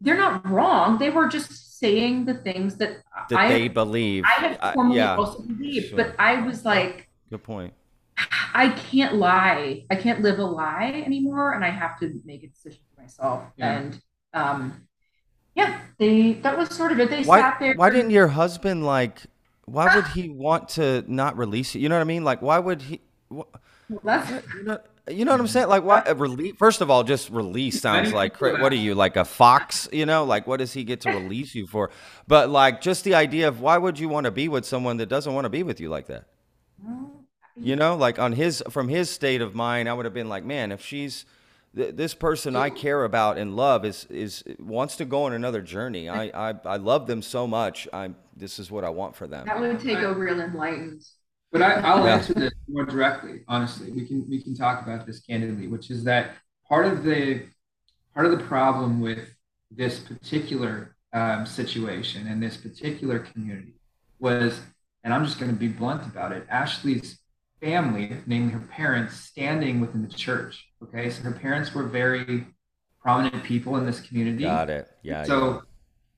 they're not wrong. They were just saying the things that,
that
I
they believe.
I had
Uh,
formerly
yeah.
also believed,
Sure.
but I was like,
Good point.
I can't lie. I can't live a lie anymore, and I have to make a decision for myself.
Yeah.
And um, yeah, they that was sort of it. They
Why?
sat there.
Why didn't your husband like? Why would he want to not release you? You know what I mean? Like, why would he? wh-
Well, that's
You know, you know what I'm saying? Like, what? a uh, release? First of all, just release sounds like what are you like a fox? You know, like what does he get to release you for? But like, just the idea of why would you want to be with someone that doesn't want to be with you like that? You know, like on his from his state of mind, I would have been like, man, if she's th- this person I care about and love is is wants to go on another journey. I I, I love them so much. I this is what I want for them.
that would take a real enlightened.
But I, I'll
Yeah.
answer this more directly. Honestly, we can we can talk about this candidly, which is that part of the part of the problem with this particular um, situation and this particular community was, and I'm just going to be blunt about it. Ashley's family, namely her parents, standing within the church. Okay, so her parents were very prominent people in this community.
Got it. Yeah.
So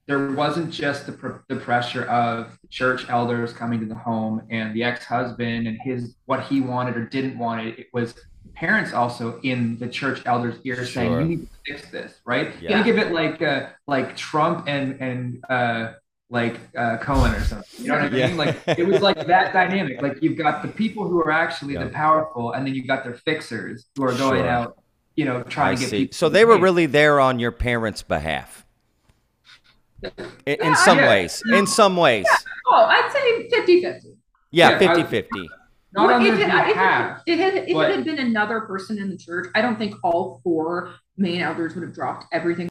there wasn't just the, pr- the pressure of church elders coming to the home and the ex-husband and his what he wanted or didn't want it. It was parents also in the church elders' ear saying,
Sure.
"You need to fix this." Right?
Yeah.
Think of it like uh, like Trump and and uh, like uh, Cohen or something. You know what I
Yeah.
mean? Like it was like that dynamic. Like you've got the people who are actually
Yeah.
the powerful, and then you've got their fixers who are going
Sure.
out, you know,
I
trying to get
see.
people.
So they were really there on your parents' behalf. In, in
Yeah,
some
yeah.
ways. In some ways.
Oh, I'd say 50 50.
Yeah,
Yeah,
50 50.
not on their
if, it, if, it, had, if
but-
it had been another person in the church, I don't think all four main elders would have dropped everything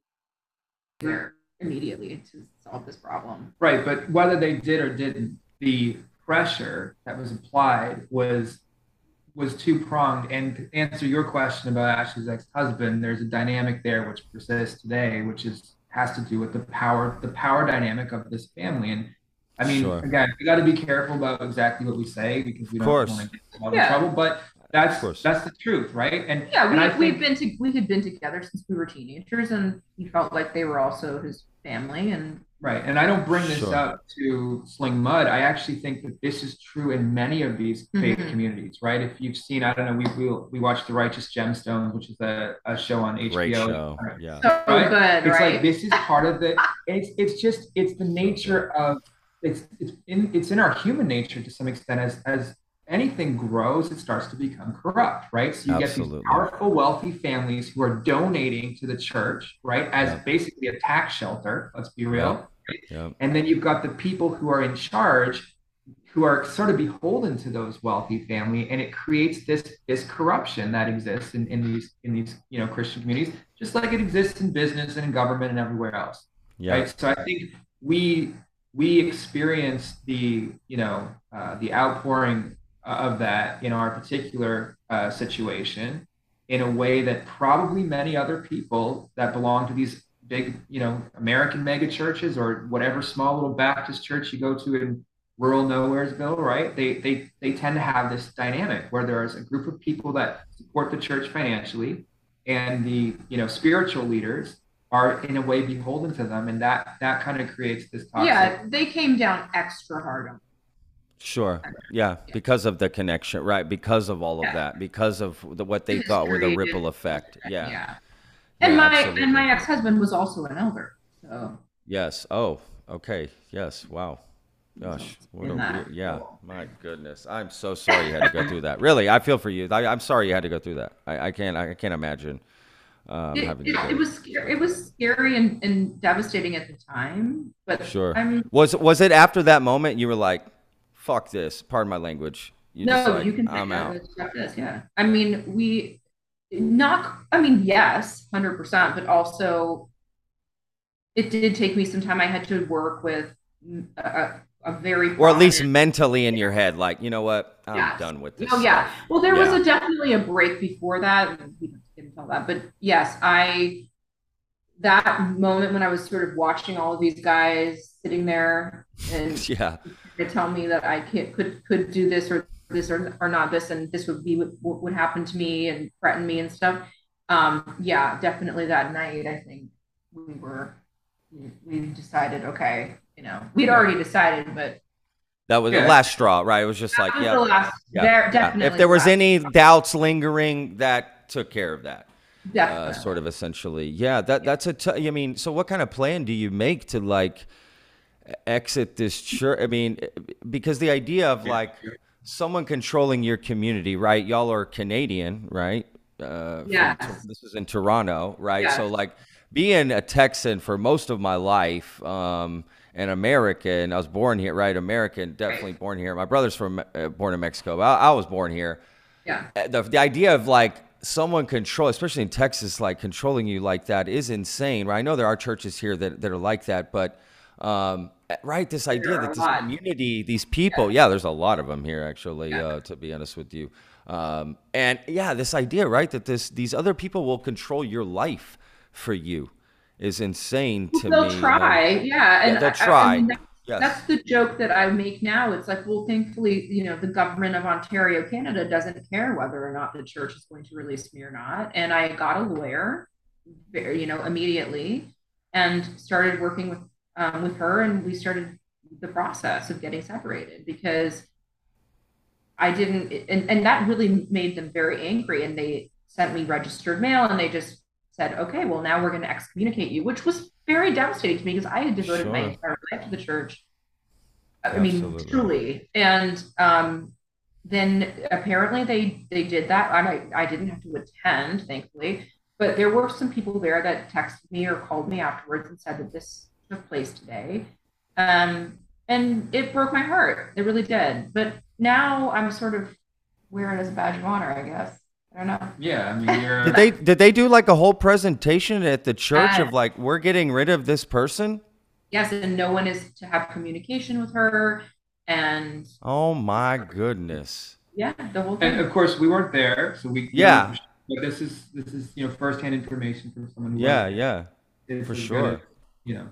there immediately to solve this problem.
Right, but whether they did or didn't, the pressure that was applied was was two pronged. And to answer your question about Ashley's ex husband, there's a dynamic there which persists today, which is has to do with the power the power dynamic of this family. And I mean,
Sure.
again, we got to be careful about exactly what we say because we
Of
don't want to get in a
Yeah.
trouble. But that's
Of course.
that's the truth, right? And
Yeah,
and
we,
think-
we've been to we had been together since we were teenagers, and he felt like they were also his family. And
Right. And I don't bring this
Sure.
up to sling mud. I actually think that this is true in many of these faith
Mhm.
communities, right? If you've seen, I don't know, we we, we watched The Righteous Gemstones, which is a, a show on HBO.
Great show. Yeah.
so
Right?
good,
It's
right?
like this is part of the it's it's just it's the nature of it's it's in it's in our human nature to some extent as as anything grows, it starts to become corrupt, right? So you get these powerful, wealthy families who are donating to the church, right, as
Yeah.
basically a tax shelter. Let's be real.
Yeah.
And then you've got the people who are in charge who are sort of beholden to those wealthy family and it creates this this corruption that exists in, in these in these you know Christian communities, just like it exists in business and in government and everywhere else.
Yeah.
Right. So I think we we experienced the you know uh, the outpouring of that in our particular uh, situation in a way that probably many other people that belong to these big you know American mega churches or whatever small little Baptist church you go to in rural nowheresville right? They they they tend to have this dynamic where there's a group of people that support the church financially and the you know spiritual leaders are in a way beholden to them. And that that kind of creates this toxic
yeah they came down extra hard on
Sure. Yeah, because of the connection, right? Because of all of
Yeah.
that, because of the, what they thought were the ripple effect. Yeah.
yeah and
Yeah,
my
absolutely.
and my ex-husband was also an elder so
Yes. Oh, okay. Yes. Wow. Gosh. What a yeah. My goodness. I'm so sorry you had to go through that. Really, I feel for you. I, I'm sorry you had to go through that. I, I can't. I can't imagine um,
it,
having
it, it was scary it was scary and, and devastating at the time but
Sure.
i mean
Was was it after that moment you were like, "Fuck this"? Pardon my language. You
no,
like,
you can
I'm out.
this, yeah. I mean, we not. I mean, yes, hundred percent, but also it did take me some time. I had to work with a, a very
Or at least mentally in your head, like, you know what? I'm
Yes.
done with this.
Oh yeah. Well, there was a definitely a break before that. We didn't tell that, but yes, I that moment when I was sort of watching all of these guys sitting there and
Yeah.
To tell me that I can't could could do this or this or, or not this and this would be what, what would happen to me and threaten me and stuff. Um, yeah, definitely that night I think we were we, we decided okay, you know, we'd already decided, but
That was the last straw, right? It was just like,
was
yeah.
the last.
yeah,
there,
yeah.
definitely.
If there was
the
any doubts lingering, that took care of that.
last-
uh, sort of essentially. Yeah, that that's a. T- I mean, so what kind of plan do you make to like exit this church? I mean, because the idea of like someone controlling your community, right? Y'all are Canadian, right? Uh, from this is in Toronto, right?
Yes.
So like being a Texan for most of my life. Um, an American, I was born here, right? American, definitely born here. My brother's from uh, born in Mexico. I, I was born here
yeah.
uh, the, the idea of like someone control especially in texas like controlling you like that is insane right i know there are churches here that, that are like that but um, right this idea that this
lot.
community these people yeah, there's a lot of them here actually uh, to be honest with you um, and yeah this idea right that this these other people will control your life for you is insane to
they'll
me uh,
try, yeah, and
they'll
I- I- I
try.
mean, that-
yes
That's the joke that I make now. It's like, well, thankfully, you know, the government of Ontario, Canada doesn't care whether or not the church is going to release me or not. And I got a lawyer, very, you know, immediately, and started working with um, with her, and we started the process of getting separated because I didn't, and, and that really made them very angry, and they sent me registered mail, and they just said, okay, well, now we're going to excommunicate you, which was very devastating to me because I had devoted my entire life to the church. I mean,
Absolutely.
truly. And um, then apparently they they did that. I I didn't have to attend, thankfully. But there were some people there that texted me or called me afterwards and said that this took place today. Um, and it broke my heart. It really did. But now I'm sort of wear it as a badge of honor, I guess. I don't know.
yeah i mean you're
did they did they do like a whole presentation at the church
Uh,
of like we're getting rid of this person
Yes, and no one is to have communication with her. And
Oh my goodness.
yeah, the whole
and of course we weren't there so we
Yeah.
but this is this is you know firsthand information from someone who
Yeah, yeah. for sure.
good as, you know.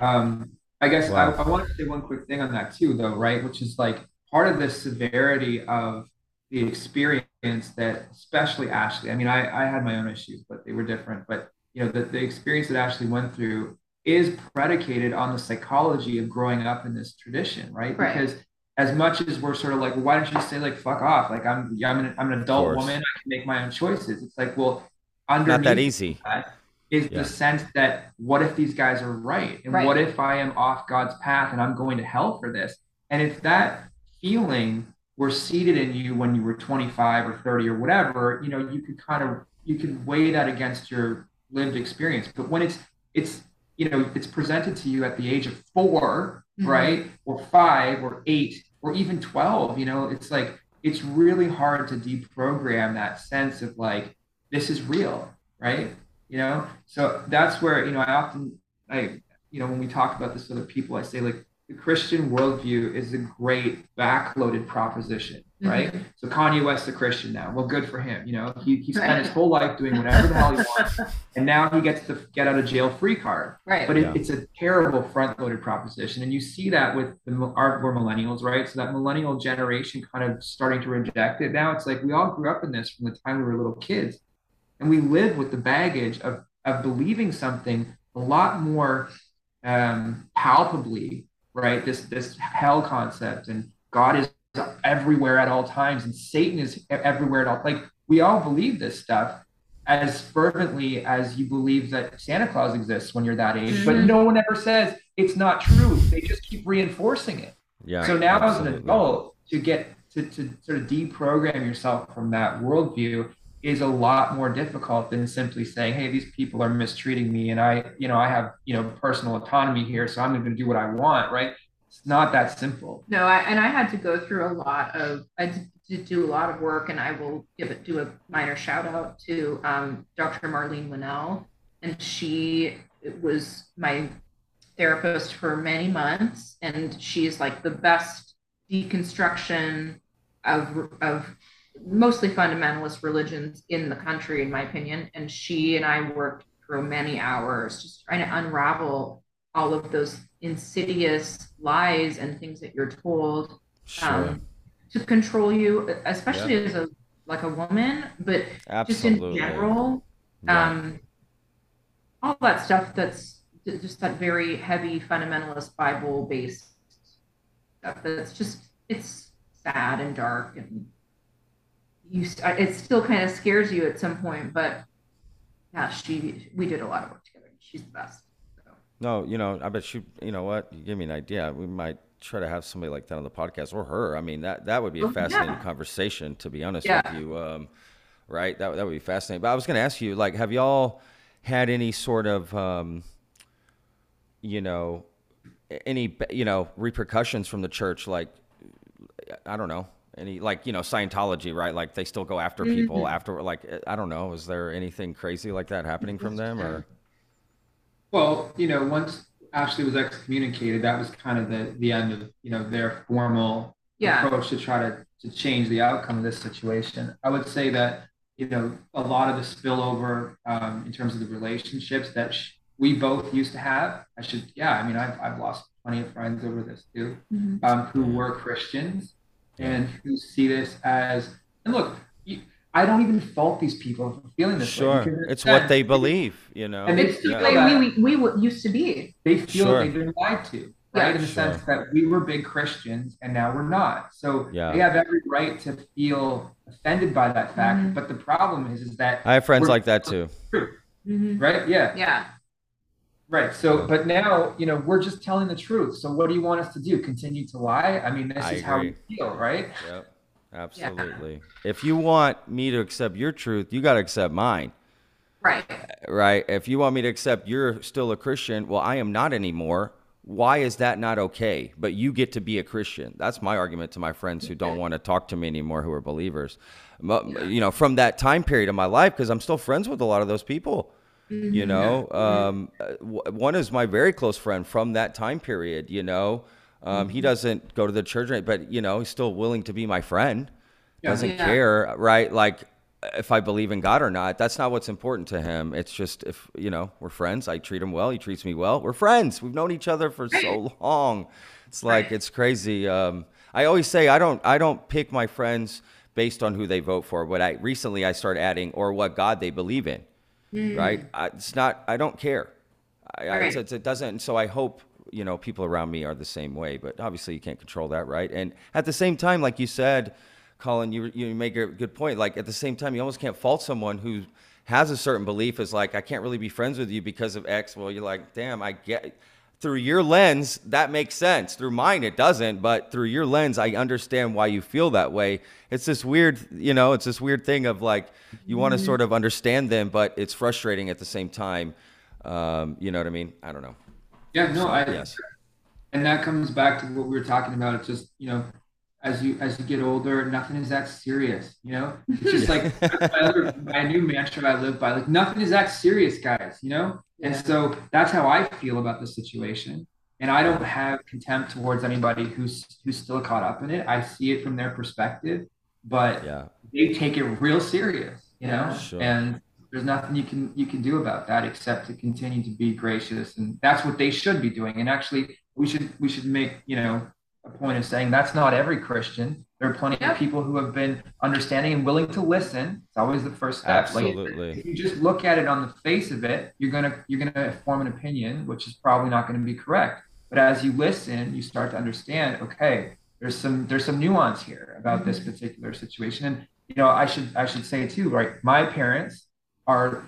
Um, I guess
Wow.
I, I wanted to say one quick thing on that too, though, right? Which is like part of the severity of the experience that, especially Ashley. I mean, I, I had my own issues, but they were different. But you know, the, the experience that Ashley went through is predicated on the psychology of growing up in this tradition, right?
Right.
Because as much as we're sort of like, why don't you just say like fuck off? Like I'm I'm an, I'm an adult woman, I can make my own choices. It's like, well,
Not that easy.
that is
Yeah.
the sense that what if these guys are right? And
Right.
what if I am off God's path and I'm going to hell for this? And if that feeling were seated in you when you were 25 or 30 or whatever, you know, you could kind of you can weigh that against your lived experience. But when it's it's you know it's presented to you at the age of 4
Mhm.
right, or five, or eight, or even 12, you know, it's like it's really hard to deprogram that sense of like this is real, right? You know, so that's where you know I often I you know, when we talk about this to other people, I say like the Christian worldview is a great backloaded proposition, right? Mm-hmm. So Kanye West's a Christian now. Well, good for him. You know, he, he spent his whole life doing whatever the hell he wants, and now he gets the get out of jail free card.
Right.
But it, yeah. it's a terrible front loaded proposition, and you see that with the our we're millennials, right? So that millennial generation kind of starting to reject it now. It's like we all grew up in this from the time we were little kids, and we live with the baggage of of believing something a lot more um, palpably right? This this hell concept and God is everywhere at all times and Satan is everywhere at all. Like we all believe this stuff as fervently as you believe that Santa Claus exists when you're that age, mm-hmm. but no one ever says it's not true. They just keep reinforcing it.
Yeah.
So now absolutely. as an adult, to get to, to sort of deprogram yourself from that worldview is a lot more difficult than simply saying, "Hey, these people are mistreating me, and I, you know, I have, you know, personal autonomy here, so I'm going to do what I want." Right? It's not that simple.
No, I, and I had to go through a lot of. I did do a lot of work, and I will give it do a minor shout out to um, Dr. Marlene Winell, and she was my therapist for many months, and she's like the best deconstruction of of mostly fundamentalist religions in the country, in my opinion. And she and I worked for many hours just trying to unravel all of those insidious lies and things that you're told sure. um, to control you, especially yep. as a like a woman, but Absolutely. just in general, yeah. um, all that stuff that's just that very heavy fundamentalist Bible based stuff. That's just it's sad and dark and you it still kind of scares you at some point but yeah she we did a lot of work together. She's the best so.
no you know i bet she you know what? You give me an idea. We might try to have somebody like that on the podcast or her. I mean that that would be a oh, fascinating yeah. conversation to be honest yeah. with you um, right? That, that would be fascinating. But i was going to ask you like have y'all had any sort of um, you know any you know repercussions from the church? Like i don't know any like you know Scientology, right? Like they still go after people mm-hmm. after like I don't know. Is there anything crazy like that happening from them or?
Well, you know, once Ashley was excommunicated, that was kind of the the end of you know their formal yeah. approach to try to to change the outcome of this situation. I would say that you know a lot of the spillover um, in terms of the relationships that sh- we both used to have. I should, yeah. I mean, I've I've lost plenty of friends over this too, mm-hmm. um, who were Christians and who see this as and look you, I don't even fault these people for feeling this
sure. way. Sure, it's what they believe, you know.
And it's the way we, we, we used to be.
They feel sure. they've been lied to, right? Yeah. In the sure. sense that we were big Christians and now we're not. So yeah. they have every right to feel offended by that fact. Mm-hmm. But the problem is, is that
I have friends like that too.
Mm-hmm. Right? Yeah.
Yeah.
Right. So, but now, you know, we're just telling the truth. So, what do you want us to do? Continue to lie? I mean, this I is agree. how we feel, right?
Yep. Absolutely. Yeah. If you want me to accept your truth, you got to accept mine.
Right.
Right. If you want me to accept you're still a Christian, well, I am not anymore. Why is that not okay? But you get to be a Christian. That's my argument to my friends who don't want to talk to me anymore, who are believers. You know, from that time period of my life, because I'm still friends with a lot of those people. Mm-hmm. You know, um, one is my very close friend from that time period. You know, um, mm-hmm. he doesn't go to the church, but you know, he's still willing to be my friend. Yeah. Doesn't yeah. care, right? Like if I believe in God or not. That's not what's important to him. It's just if you know we're friends. I treat him well. He treats me well. We're friends. We've known each other for so long. It's like it's crazy. Um, I always say I don't I don't pick my friends based on who they vote for. But I recently I started adding or what God they believe in mm. right? I, it's not. I don't care. I, right. I, it, it doesn't. So I hope you know people around me are the same way. But obviously, you can't control that, right? And at the same time, like you said, Colin, you you make a good point. Like at the same time, you almost can't fault someone who has a certain belief is like I can't really be friends with you because of X. Well, you're like, damn, I get through your lens, that makes sense. Through mine, it doesn't. But through your lens, I understand why you feel that way. It's this weird, you know, it's this weird thing of like you want to sort of understand them, but it's frustrating at the same time. Um, you know what I mean? I don't know.
Yeah, no, so, I. Yes. And that comes back to what we were talking about. It's just you know, as you as you get older, nothing is that serious. You know, it's just like my, other, my new mantra I live by. Like nothing is that serious, guys. You know, yeah. and so that's how I feel about the situation. And I don't have contempt towards anybody who's who's still caught up in it. I see it from their perspective, but
yeah.
they take it real serious. You know,
Sure.
and there's nothing you can you can do about that except to continue to be gracious, and that's what they should be doing. And actually, we should we should make you know a point of saying that's not every Christian. There are plenty
Yep.
of people who have been understanding and willing to listen. It's always the first step. Like,
Absolutely.
if you just look at it on the face of it, you're gonna you're gonna form an opinion, which is probably not going to be correct. But as you listen, you start to understand. Okay, there's some there's some nuance here about this mm-hmm. particular situation, and you know I should I should say too, right? My parents are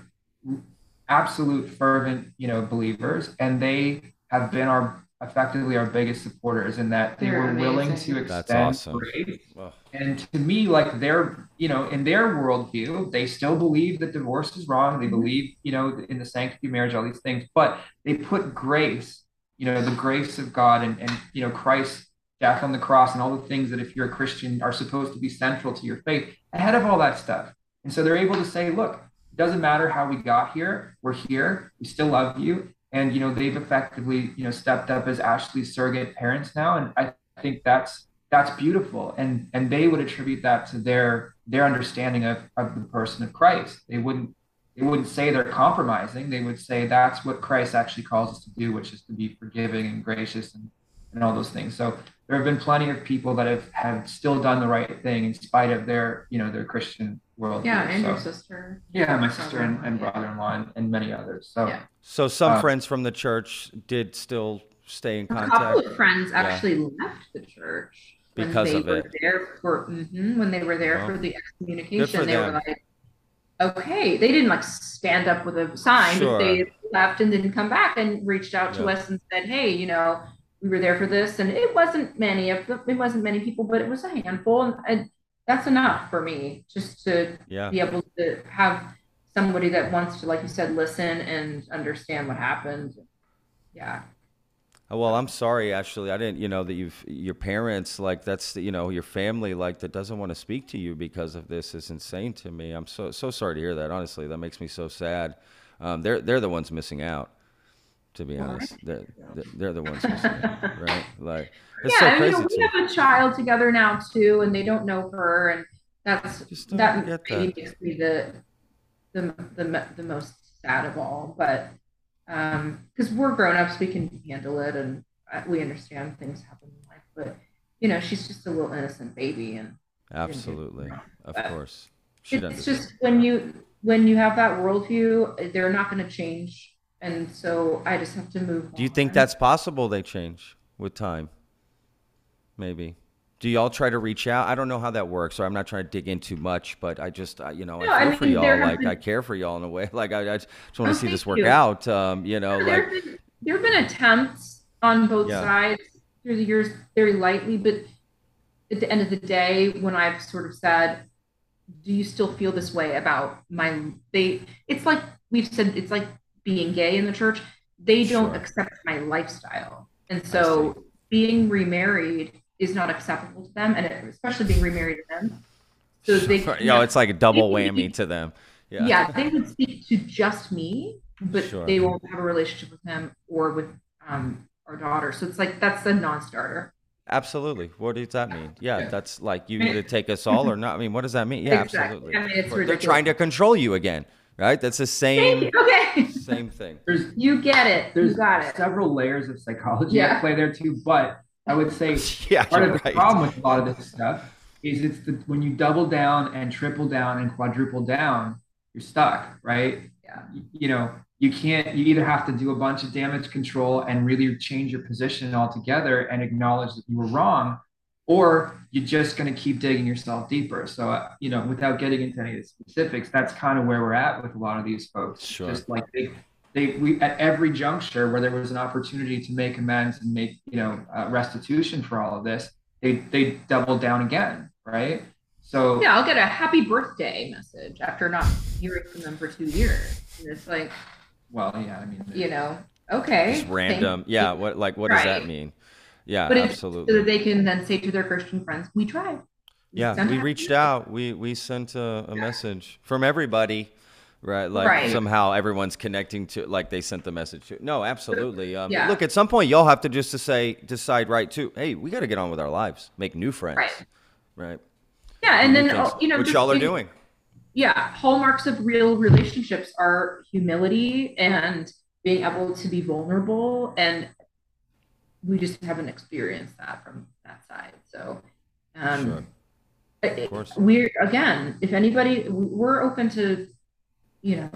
absolute fervent you know believers, and they have been our effectively our biggest supporters in that they
They're
were willing to extend
awesome.
grace.
Well,
and to me like they're you know in their worldview they still believe that divorce is wrong. They mm-hmm. believe you know in the sanctity of marriage all these things. But they put grace you know the grace of god and and you know christ's death on the cross and all the things that if you're a christian are supposed to be central to your faith ahead of all that stuff. And so they're able to say look it doesn't matter how we got here we're here we still love you and you know they've effectively you know stepped up as ashley's surrogate parents now. And i think that's that's beautiful. And and they would attribute that to their their understanding of, of the person of christ. They wouldn't they wouldn't say they're compromising. They would say that's what christ actually calls us to do which is to be forgiving and gracious and, and all those things. So there have been plenty of people that have have still done the right thing in spite of their you know their christian world
Yeah, and
so,
your sister.
yeah my sister and, and
Yeah.
brother-in-law and, and many others so
Yeah.
so some
Uh,
friends from the church did still stay in contact.
A couple of friends actually left the church when
Because
they
of
were
it.
there for mhm, when they were there
Well,
for the excommunication.
for
they
them.
were like, okay, they didn't like stand up with a sign,
Sure.
but they left and didn't come back and reached out to us and said, hey, you know, we were there for this, and it wasn't many of them, it wasn't many people, but it was a handful, and, and that's enough for me just to
Yeah.
be able to have somebody that wants to, like you said, listen and understand what happened. Yeah.
Oh, Well, I'm sorry, actually. I didn't, you know, that you've your parents like that's you know your family like that doesn't want to speak to you because of this is insane to me. I'm so so sorry to hear that. Honestly, that makes me so sad. Um, they're they're the ones missing out. To be honest, they're they're- the ones missing right? Like it's
yeah,
so
and,
crazy.
you know, we have a child together now too, and they don't know her, and that's
Just
that maybe
that.
makes me the the the the most sad of all. But um, because we're grown ups, we can handle it, and we understand things happen in life. But you know, she's just a little innocent baby, and
Absolutely, of
But
course. She
it's just when you when you have that worldview, they're not going to change, and so I just have to move.
Do you think that's possible? They change with time. Maybe. Do y'all try to reach out? I don't know how that works, or I'm not trying to dig in too much, but I just, uh, you know,
No,
I
I
feel for y'all. Like
been-
I care for y'all in a way. Like I, I just want
Oh,
to see this work
you.
out. Um, you know,
there
like
have been, there have been attempts on both
Yeah.
sides through the years very lightly but at the end of the day when i've sort of said do you still feel this way about my they it's like we've said it's like being gay in the church they don't
Sure.
accept my lifestyle and so being remarried is not acceptable to them and especially being remarried to them so they
you know, it's like a double whammy to them. Yeah.
yeah, they would speak to just me, but
Sure.
they won't have a relationship with him or with um our daughter. So it's like that's a non-starter.
Absolutely. What does that mean? Yeah, that's like you either take us all or not. I mean, what does that mean? Yeah,
Exactly.
absolutely.
I mean, it's
They're trying to control you again, right? That's the same.
Okay,
same thing.
there's
you get it.
there's
you got it.
several layers of psychology
Yeah.
at play there too but i would say
Yeah,
part of the
right.
problem with a lot of this stuff is it's the when you double down and triple down and quadruple down you're stuck right
Yeah.
Y- you know you can't you either have to do a bunch of damage control and really change your position altogether and acknowledge that you were wrong or you're just going to keep digging yourself deeper so uh, you know without getting into any of the specifics that's kind of where we're at with a lot of these folks
Sure.
just like they they we at every juncture where there was an opportunity to make amends and make you know uh, restitution for all of this they they doubled down again right so
Yeah, I'll get a happy birthday message after not hearing from them for two years. And it's like,
well yeah i mean
you know, okay.
Just random.
you.
Yeah. What like what does that mean? Yeah,
but
absolutely.
so that they can then say to their Christian friends, "We tried."
Yeah, we reached
emails."
out. We we sent a, a message from everybody, right? Like
Right.
somehow everyone's connecting to like they sent the message to. No, absolutely. Um,
Yeah.
Look, at some point y'all have to just to say decide right too. Hey, we got to get on with our lives, make new friends,
Right.
right?
Yeah, and then
things,
oh, you know,
which y'all are
in-
doing.
yeah hallmarks of real relationships are humility and being able to be vulnerable and we just haven't experienced that from that side so um
Sure. Of course.
we're again if anybody we're open to you know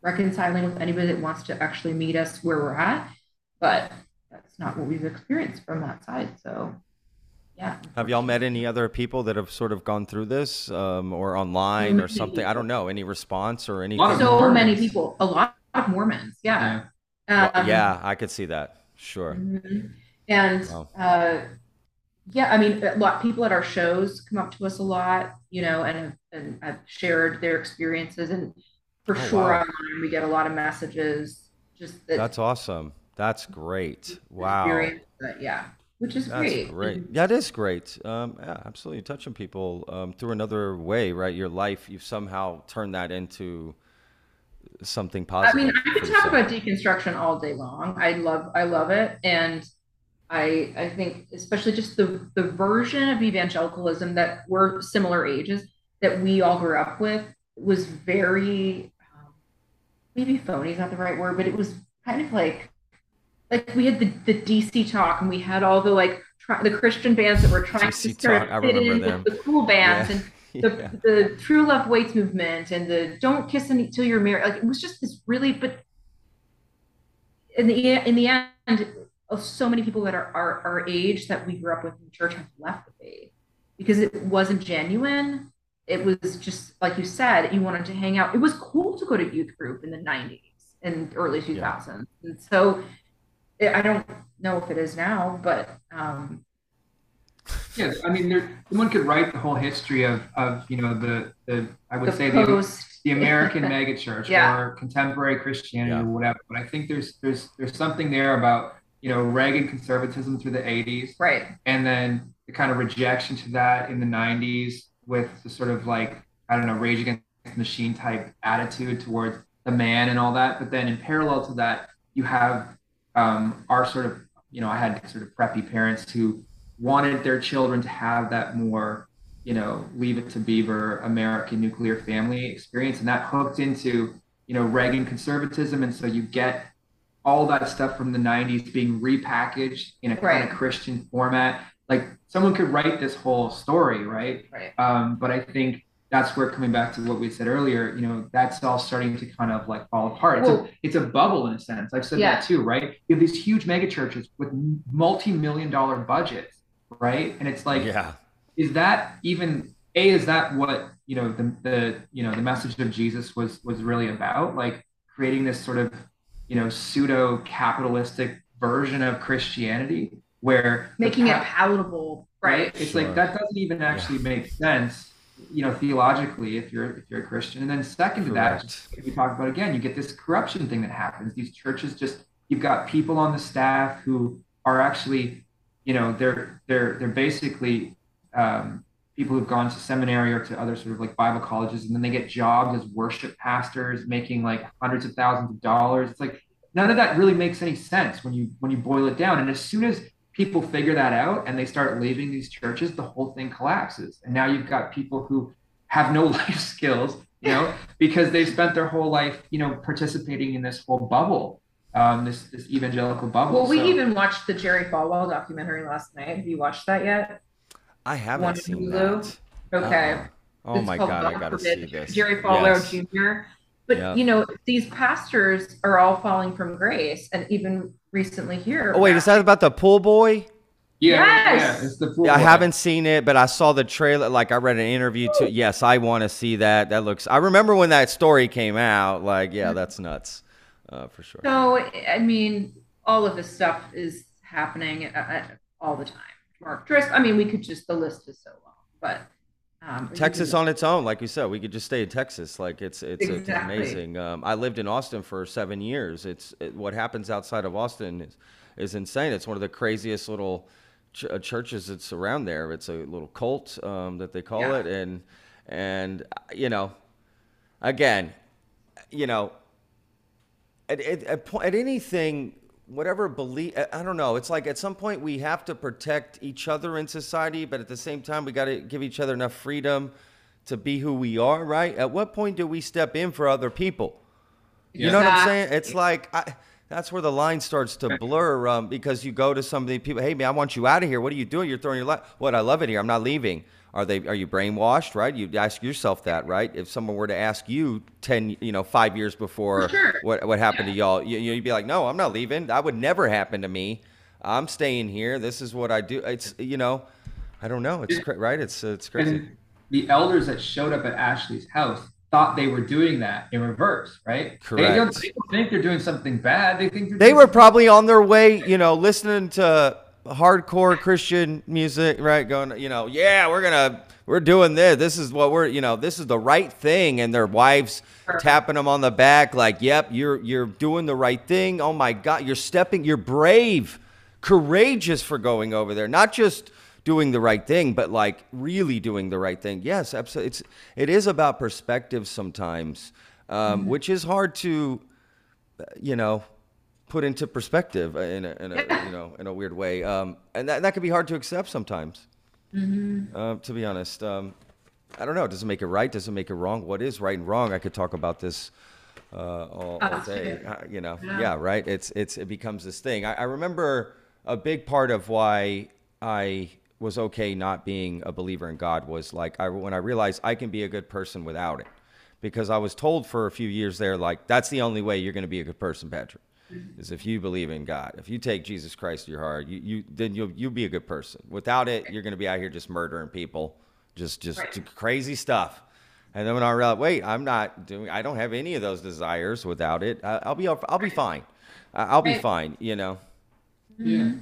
reconciling with anybody that wants to actually meet us where we're at but that's not what we've experienced from that side so yeah
Have y'all met any other people that have sort of gone through this, um, or online or something? I don't know. Any response or anything?
so many people a lot of mormons yeah,
Well,
Um,
yeah, I could see that. Sure.
Mhm. And
Wow.
uh, yeah, I mean, a lot of people at our shows come up to us a lot, you know, and and have shared their experiences, and for
Oh,
sure
wow.
online we get a lot of messages just that
That's awesome. That's great. Wow.
that, yeah, which is
That's
great.
great. It is great. Um, yeah, absolutely. Touching people um, through another way, right? Your life, you've somehow turned that into something positive.
I mean, I could talk about deconstruction all day long. I love, I love it, and I, I think especially just the the version of evangelicalism that we're similar ages that we all grew up with was very, um, maybe phony is not the right word, but it was kind of like, like we had the the DC talk, and we had all the like try, the Christian bands that were trying
DC
to sort
Talk, I
of fit in
remember them.
with the cool bands
Yeah.
and the,
Yeah.
the true love waits movement and the don't kiss until you're married like it was just this really but in the in the end of so many people that are our, our age that we grew up with in church have left the faith because it wasn't genuine. It was just like you said you wanted to hang out. It was cool to go to youth group in the 90s and early 2000s and so i don't know if it is now but um
Yes, I mean, there, someone could write the whole history of, of you know, the, the I would
the
say the, the American megachurch
Yeah.
or contemporary Christianity
Yeah.
or whatever. But I think there's there's there's something there about you know Reagan conservatism through the 80s,
right
and then the kind of rejection to that in the 90s with the sort of like I don't know Rage Against the Machine type attitude towards the man and all that. But then in parallel to that, you have um, our sort of you know I had sort of preppy parents who wanted their children to have that more you know leave it to beaver american nuclear family experience. And that hooked into you know reagan conservatism. And so you get all that stuff from the 90s being repackaged in a kind of christian format. Like someone could write this whole story right?
Right.
Um, but i think that's where coming back to what we said earlier you know that's all starting to kind of like fall apart. It's,
Well-
a, it's a bubble in a sense. I've said
Yeah.
that too right? You have these huge mega churches with multi-million dollar budgets right? And it's like
yeah.
is that even a is that what you know the the you know the message of jesus was was really about? Like creating this sort of you know pseudo capitalistic version of christianity where the
making it palatable right?
it's
Sure.
like that doesn't even actually make sense you know theologically if you're if you're a christian. And then second to that if we talk about again, you get this corruption thing that happens. These churches just you've got people on the staff who are actually, you know, they're they're they're basically um, people who've gone to seminary or to other sort of like Bible colleges, and then they get jobs as worship pastors, making like hundreds of thousands of dollars. It's like none of that really makes any sense when you when you boil it down. And as soon as people figure that out and they start leaving these churches, the whole thing collapses. And now you've got people who have no life skills, you know, because they've spent their whole life, you know, participating in this whole bubble, um, this this evangelical bubble.
Well, we
So-
even watched the Jerry Falwell documentary last night. Have you watched that yet?
I haven't
One
seen
Hulu?
that.
Okay.
Uh-uh. Oh
It's
my
called
god, I gotta see this.
Jerry Falwell
Yes.
Jr. But
Yeah.
you know, these pastors are all falling from grace, and even recently here.
Oh wait, is that about the pool boy?
yeah, yeah,
Yes!
yeah, it's the full
Yeah, I haven't seen it, but I saw the trailer. Like I read an interview too. Yes, I want to see that. That looks. I remember when that story came out. Like, yeah, that's nuts, uh, for sure.
So I mean, all of this stuff is happening uh, uh, all the time. Mark Driscoll. I mean, we could just the list is so long, but Um,
Texas on its own, like you said, we could just stay in Texas. Like it's it's, it's amazing. Um, I lived in Austin for seven years. It's it, what happens outside of Austin is, is insane. It's one of the craziest little ch- uh, churches that's around there. It's a little cult um, that they call
Yeah.
it, and and uh, you know, again, you know, at, at, at, at anything, whatever belief, I I don't know. It's like at some point we have to protect each other in society, but at the same time, we got to give each other enough freedom to be who we are, right? At what point do we step in for other people? You know what I'm saying? It's like I, that's where the line starts to blur um, because you go to some of the people. Hey man, I want you out of here. What are you doing? You're throwing your life. What? I love it here. I'm not leaving. Are they? Are you brainwashed? Right? You ask yourself that, right? If someone were to ask you ten, you know, five years before
sure.
what what happened to y'all, you, you'd be like, no, I'm not leaving. That would never happen to me. I'm staying here. This is what I do. It's you know, I don't know. It's cra- right. It's it's crazy.
And the elders that showed up at Ashley's house thought they were doing that in reverse, right? They don't,
Correct.
they don't think they're doing something bad. They think they're
They were probably on their way, you know, listening to hardcore Christian music, right? Going, you know, yeah, we're gonna, we're doing this. This is what we're, you know, this is the right thing. And their wives tapping them on the back, like, "Yep, you're you're doing the right thing. Oh my God, you're stepping, you're brave, courageous for going over there. Not just doing the right thing, but like really doing the right thing. Yes, absolutely. It's it is about perspective sometimes, um, which is hard to, you know, put into perspective in a, in a you know in a weird way, um, and that that can be hard to accept sometimes. Uh, to be honest, um, I don't know. Does it make it right? Does it make it wrong? What is right and wrong? I could talk about this uh, all, all day. Uh, you know,
Yeah.
yeah, right. It's it's it becomes this thing. I, I remember a big part of why I was okay not being a believer in God was like I when I realized I can be a good person without it, because I was told for a few years there like that's the only way you're going to be a good person, Patrick, is if you believe in God. If you take Jesus Christ to your heart, you, you then you'll you'll be a good person. Without it, you're going to be out here just murdering people, just just
Right.
crazy stuff. And then when I realized, wait, I'm not doing, I don't have any of those desires without it. I, I'll be, I'll be fine. I- I'll be fine. You know. Mm-hmm.
Yeah.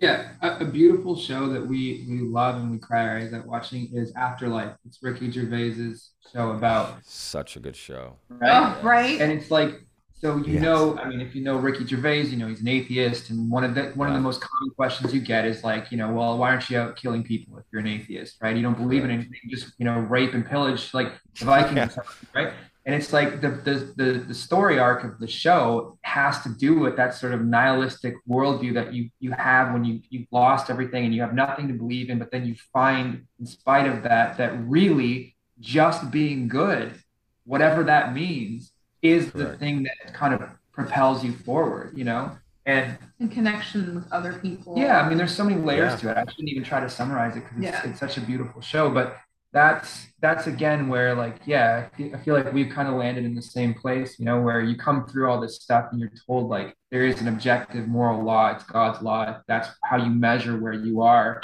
Yeah, a, a beautiful show that we we love and we cry our eyes at watching is Afterlife. It's Ricky Gervais's show about
Such a good show.
right,
Oh, right.
and it's like so you
Yes.
know, I mean, if you know Ricky Gervais, you know he's an atheist, and one of the one of the most common questions you get is like, you know, well, why aren't you out killing people if you're an atheist, right? You don't believe in anything, just you know, rape and pillage like the Vikings,
Yeah.
right? And it's like the, the the the story arc of the show has to do with that sort of nihilistic worldview that you you have when you you've lost everything and you have nothing to believe in, but then you find, in spite of that, that really just being good, whatever that means, is the thing that kind of propels you forward, you know? And
in connection with other people.
yeah, I mean, there's so many layers
Yeah.
to it. I shouldn't even try to summarize it because it's,
Yeah.
it's such a beautiful show. But that's that's again where like yeah, I feel, I feel like we've kind of landed in the same place, you know, where you come through all this stuff and you're told like there is an objective moral law. It's God's law. That's how you measure where you are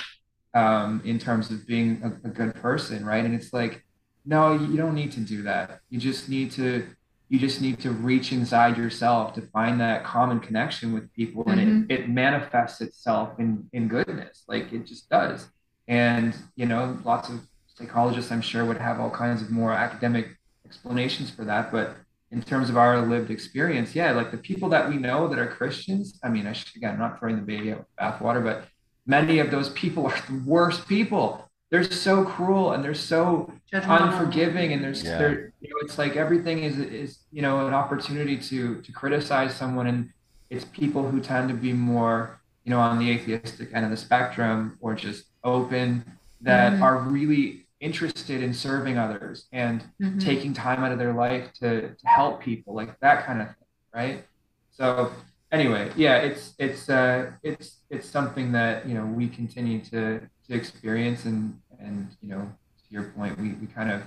um, in terms of being a, a good person, right? And it's like, no, you don't need to do that. You just need to you just need to reach inside yourself to find that common connection with people and it, mm-hmm. it manifests itself in in goodness like it just does. And you know lots of psychologists i'm sure would have all kinds of more academic explanations for that but in terms of our lived experience yeah like the people that we know that are christians i mean i should again I'm not throwing the baby out with bathwater but many of those people are the worst people they're so cruel and they're so
Judgmental.
unforgiving and there's
Yeah.
there you know it's like everything is is you know an opportunity to to criticize someone and it's people who tend to be more you know on the atheistic end of the spectrum or just open that
Mhm.
are really interested in serving others and
Mhm.
taking time out of their life to, to help people like that kind of thing right so anyway yeah it's it's uh it's it's something that you know we continue to to experience and and you know to your point we, we kind of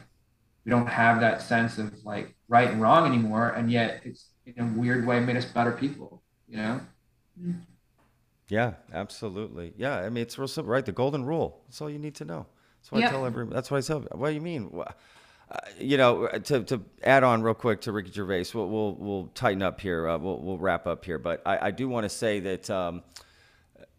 we don't have that sense of like right and wrong anymore and yet it's in a weird way made us better people you know
Yeah, absolutely. Yeah, I mean it's real simple, right? The golden rule. That's all you need to know. That's what
Yeah.
I tell everyone That's what I tell. What do you mean? Wha- Uh, you know, to, to add on real quick to Ricky Gervais, we'll we'll, we'll tighten up here. Uh, we'll we'll wrap up here, but I, I do want to say that um,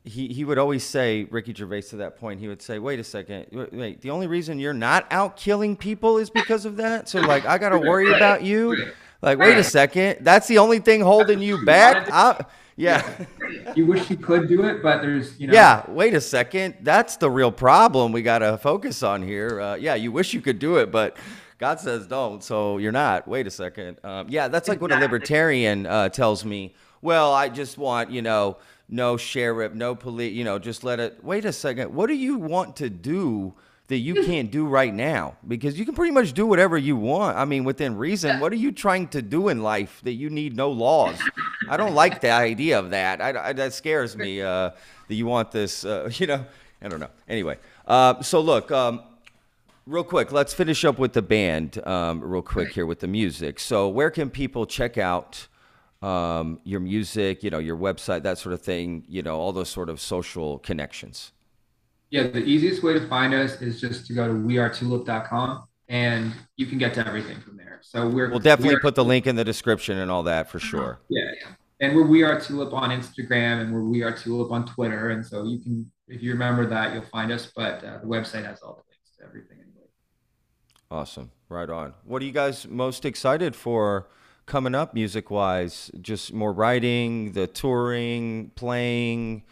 he, he would always say Ricky Gervais to that point. He would say, "Wait a second, wait. The only reason you're not out killing people is because of that. So like, I gotta worry about you. Like, wait a second. That's the only thing holding you back. I, yeah.
You wish you could do it, but there's you know.
Yeah. Wait a second. That's the real problem we gotta focus on here. Uh, yeah. You wish you could do it, but God says don't. So you're not. Wait a second. Um, yeah. That's like what a libertarian uh, tells me. Well, I just want you know no sheriff, no police, you know, just let it. Wait a second. What do you want to do that you can't do right now? Because you can pretty much do whatever you want. I mean, within reason. What are you trying to do in life that you need no laws? I don't like the idea of that. I, I, that scares me uh, that you want this, uh, you know, I don't know. Anyway, uh, so look, um, real quick, let's finish up with the band um, real quick here with the music. So, where can people check out? Um, your music, you know, your website, that sort of thing, you know, all those sort of social connections?
Yeah, the easiest way to find us is just to go to wearetulip.com and you can get to everything from there. So we're
we'll definitely we put the link in the description and all that for sure.
Yeah, yeah. And we're We Are Tulip on Instagram and we're We Are Tulip on Twitter. And so you can, if you remember that, you'll find us. But uh, the website has all the links to everything anyway.
Awesome. Right on. What are you guys most excited for? Coming up music wise? Just more writing, the touring, playing.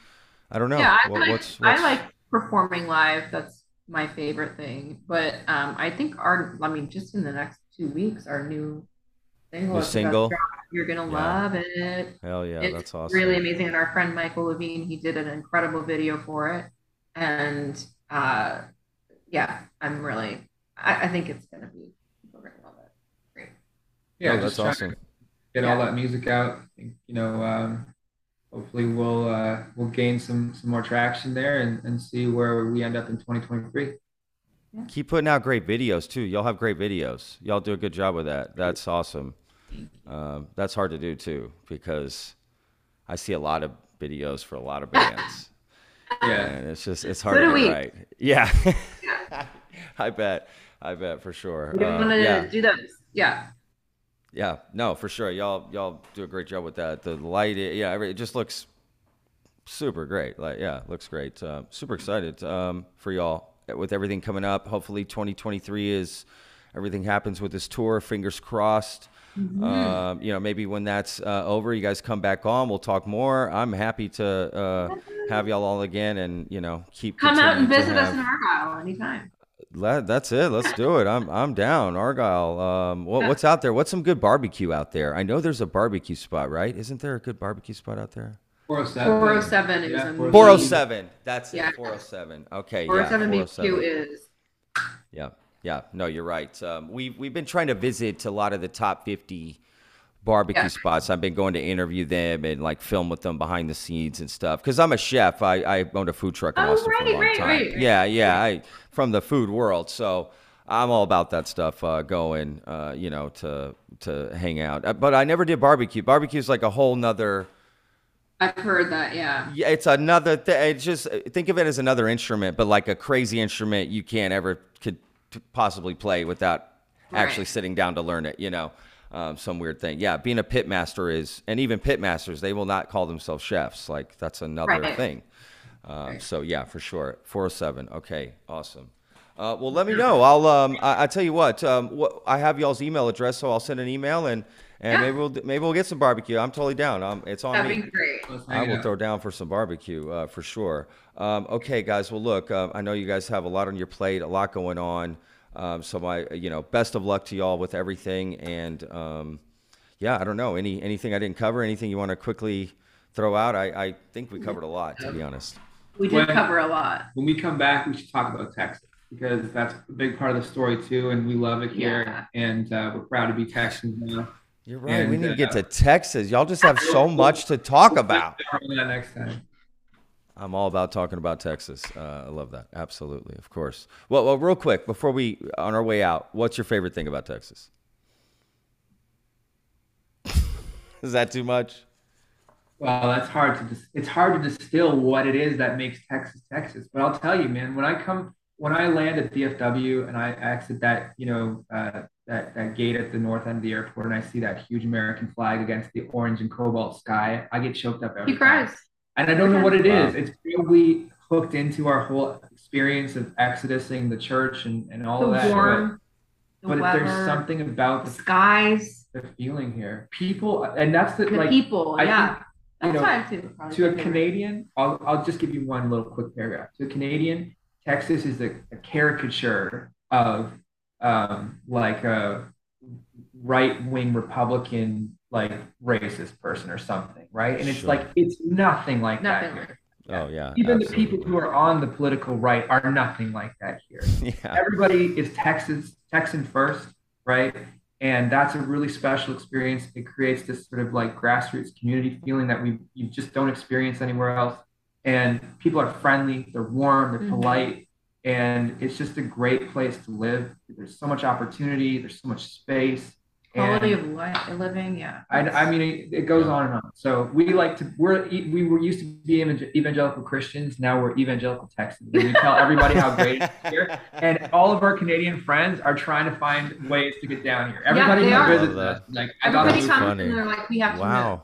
I don't know.
Yeah, I, what, like, what's, what's... I like performing live. That's my favorite thing. But um, I think our, I mean, just in the next two weeks, our new single.
New single.
You're gonna yeah. love it.
Hell yeah,
it's
that's awesome.
Really amazing. And our friend Michael Levine, he did an incredible video for it. And uh, yeah, I'm really. I, I think it's gonna be
yeah, oh, that's awesome. Get yeah. all that music out. you know, um, hopefully we'll uh, we'll gain some some more traction there and, and see where we end up in 2023.
Yeah. Keep putting out great videos too. Y'all have great videos. Y'all do a good job with that. That's awesome. Um, that's hard to do too because I see a lot of videos for a lot of bands. yeah, and it's just it's hard so to get right. Yeah, I bet. I bet for sure.
We don't uh, want to yeah. do those. Yeah.
Yeah, no, for sure. Y'all y'all do a great job with that. The light, yeah, it just looks super great. Like, yeah, looks great. Uh, super excited um, for y'all with everything coming up. Hopefully, 2023 is everything happens with this tour. Fingers crossed. Mm-hmm. Um, you know, maybe when that's uh, over, you guys come back on. We'll talk more. I'm happy to uh, have y'all all again, and you know, keep
come out and visit have... us in Argyle anytime.
That, that's it. Let's do it. I'm I'm down. Argyle. Um, what, what's out there? What's some good barbecue out there? I know there's a barbecue spot, right? Isn't there a good barbecue spot out there?
407. 407 is yeah,
407. That's yeah. it. 407. Okay. 407
yeah. 407 is.
Yeah. Yeah. No, you're right. Um, we've we've been trying to visit a lot of the top 50 barbecue yeah. spots. I've been going to interview them and like film with them behind the scenes and stuff. Because I'm a chef. I, I owned a food truck in oh, Austin right, for a long right, time. Right, yeah, yeah. I from the food world, so I'm all about that stuff. Uh, going, uh, you know, to to hang out. Uh, but I never did barbecue. Barbecue is like a whole nother.
I've heard that, yeah.
Yeah, it's another thing. It's just think of it as another instrument, but like a crazy instrument you can't ever could possibly play without actually sitting down to learn it. You know um, some weird thing. Yeah, being a pit master is, and even pit masters, they will not call themselves chefs. Like that's another right. thing. Um, right. So yeah, for sure. 407. Okay, awesome. Uh, well, let me know. I'll. Um, I, I tell you what, um, what. I have y'all's email address, so I'll send an email and and yeah. maybe we'll maybe we'll get some barbecue. I'm totally down. Um, it's on
That'd
me.
Be great.
I will throw down for some barbecue uh, for sure. Um, okay, guys. Well, look, uh, I know you guys have a lot on your plate, a lot going on. Um, so my, you know, best of luck to y'all with everything. And um, yeah, I don't know any anything I didn't cover. Anything you want to quickly throw out? I, I think we covered a lot, to be honest.
We did when, cover a lot.
When we come back, we should talk about Texas because that's a big part of the story too, and we love it here, yeah. and uh, we're proud to be Texans now.
You're right. And, we need to get uh, to Texas. Y'all just have so much to talk about.
Next time.
I'm all about talking about Texas. Uh, I love that. Absolutely, of course. Well, well, real quick before we on our way out, what's your favorite thing about Texas? is that too much?
Well, that's hard to dis- it's hard to distill what it is that makes Texas Texas. But I'll tell you, man, when I come when I land at DFW and I exit that you know uh, that that gate at the north end of the airport and I see that huge American flag against the orange and cobalt sky, I get choked up every time.
he cries.
And I don't know what it
Wow.
is. It's probably hooked into our whole experience of exodusing the church and, and all
The
of that.
warm, the
but but
weather,
there's something about
the
the,
skies,
the feeling here. People, and that's the
the
like
people.
I
yeah,
think, you
that's
know,
why I too.
to a
think they were-
Canadian, I'll, I'll just give you one little quick paragraph. To a Canadian, Texas is a, a caricature of um, like a right wing Republican, like racist person or something, right? And it's
Sure.
like, it's nothing like
Nothing
that
like
here.
Oh yeah.
Even the people who are on the political right are nothing like that here.
Yeah.
Everybody is Texas, Texan first, right? And that's a really special experience. It creates this sort of like grassroots community feeling that we you just don't experience anywhere else. And people are friendly, they're warm, they're
Mhm.
polite, and it's just a great place to live. There's so much opportunity, there's so much space.
Quality
and
of life, living. Yeah,
I, I mean, it, it goes on and on. So we like to, we're, we were used to be evangelical Christians. Now we're evangelical Texans. And we tell everybody how great it is here. And all of our Canadian friends are trying to find ways to get down here. Everybody
they
who
are.
visits us, like, I gotta
everybody comes
funny.
and they're like, we have to.
Wow.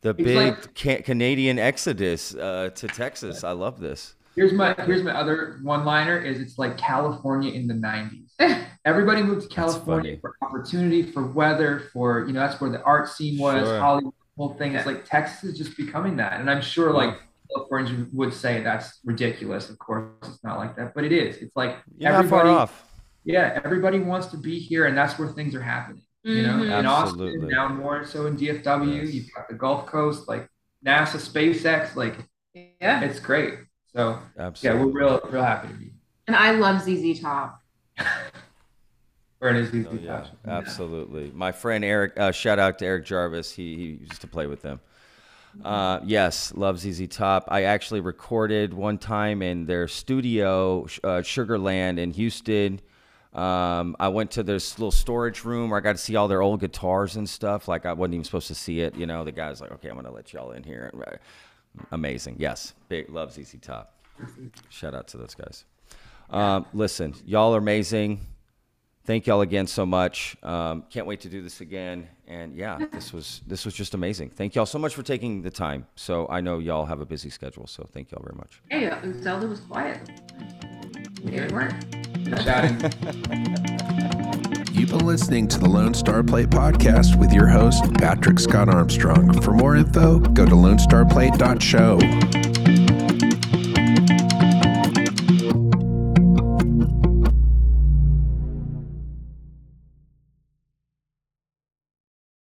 The
It's
big
like-
ca- Canadian exodus uh, to Texas. I love this.
Here's my, here's my other one liner is it's like California in the 90s. Everybody moved to California for opportunity, for weather, for, you know, that's where the art scene was,
Sure.
Hollywood, the whole thing. It's like Texas is just becoming that. And I'm sure like Californians would say that's ridiculous. Of course, it's not like that, but it is. It's like
You're not far
everybody,
off.
yeah, everybody wants to be here, and that's where things are happening. You know, in Austin, now more so in DFW.
Yes.
You've got the Gulf Coast, like NASA, SpaceX, like
Yeah,
it's great. So yeah, we're real, real happy to be.
and I love ZZ Top.
Where it is these
Oh, yeah,
detachments.
absolutely. My friend Eric, uh, shout out to Eric Jarvis. He, he used to play with them. Uh, yes, loves ZZ Top. I actually recorded one time in their studio, uh, Sugarland in Houston. Um, I went to this little storage room where I got to see all their old guitars and stuff. Like I wasn't even supposed to see it. You know, the guy's like, "Okay, I'm gonna let y'all in here." Amazing. Yes, big love ZZ Top. Shout out to those guys. Um, listen, y'all are amazing thank y'all again so much. Um, can't wait to do this again. And yeah, this was this was just amazing. Thank y'all so much for taking the time. So I know y'all have a busy schedule, so thank y'all very much.
Hey, uh, Zelda was quiet. It worked.
Chatting.
You've been listening to the Lone Star Plate podcast with your host, Patrick Scott Armstrong. For more info, go to lonestarplate.show.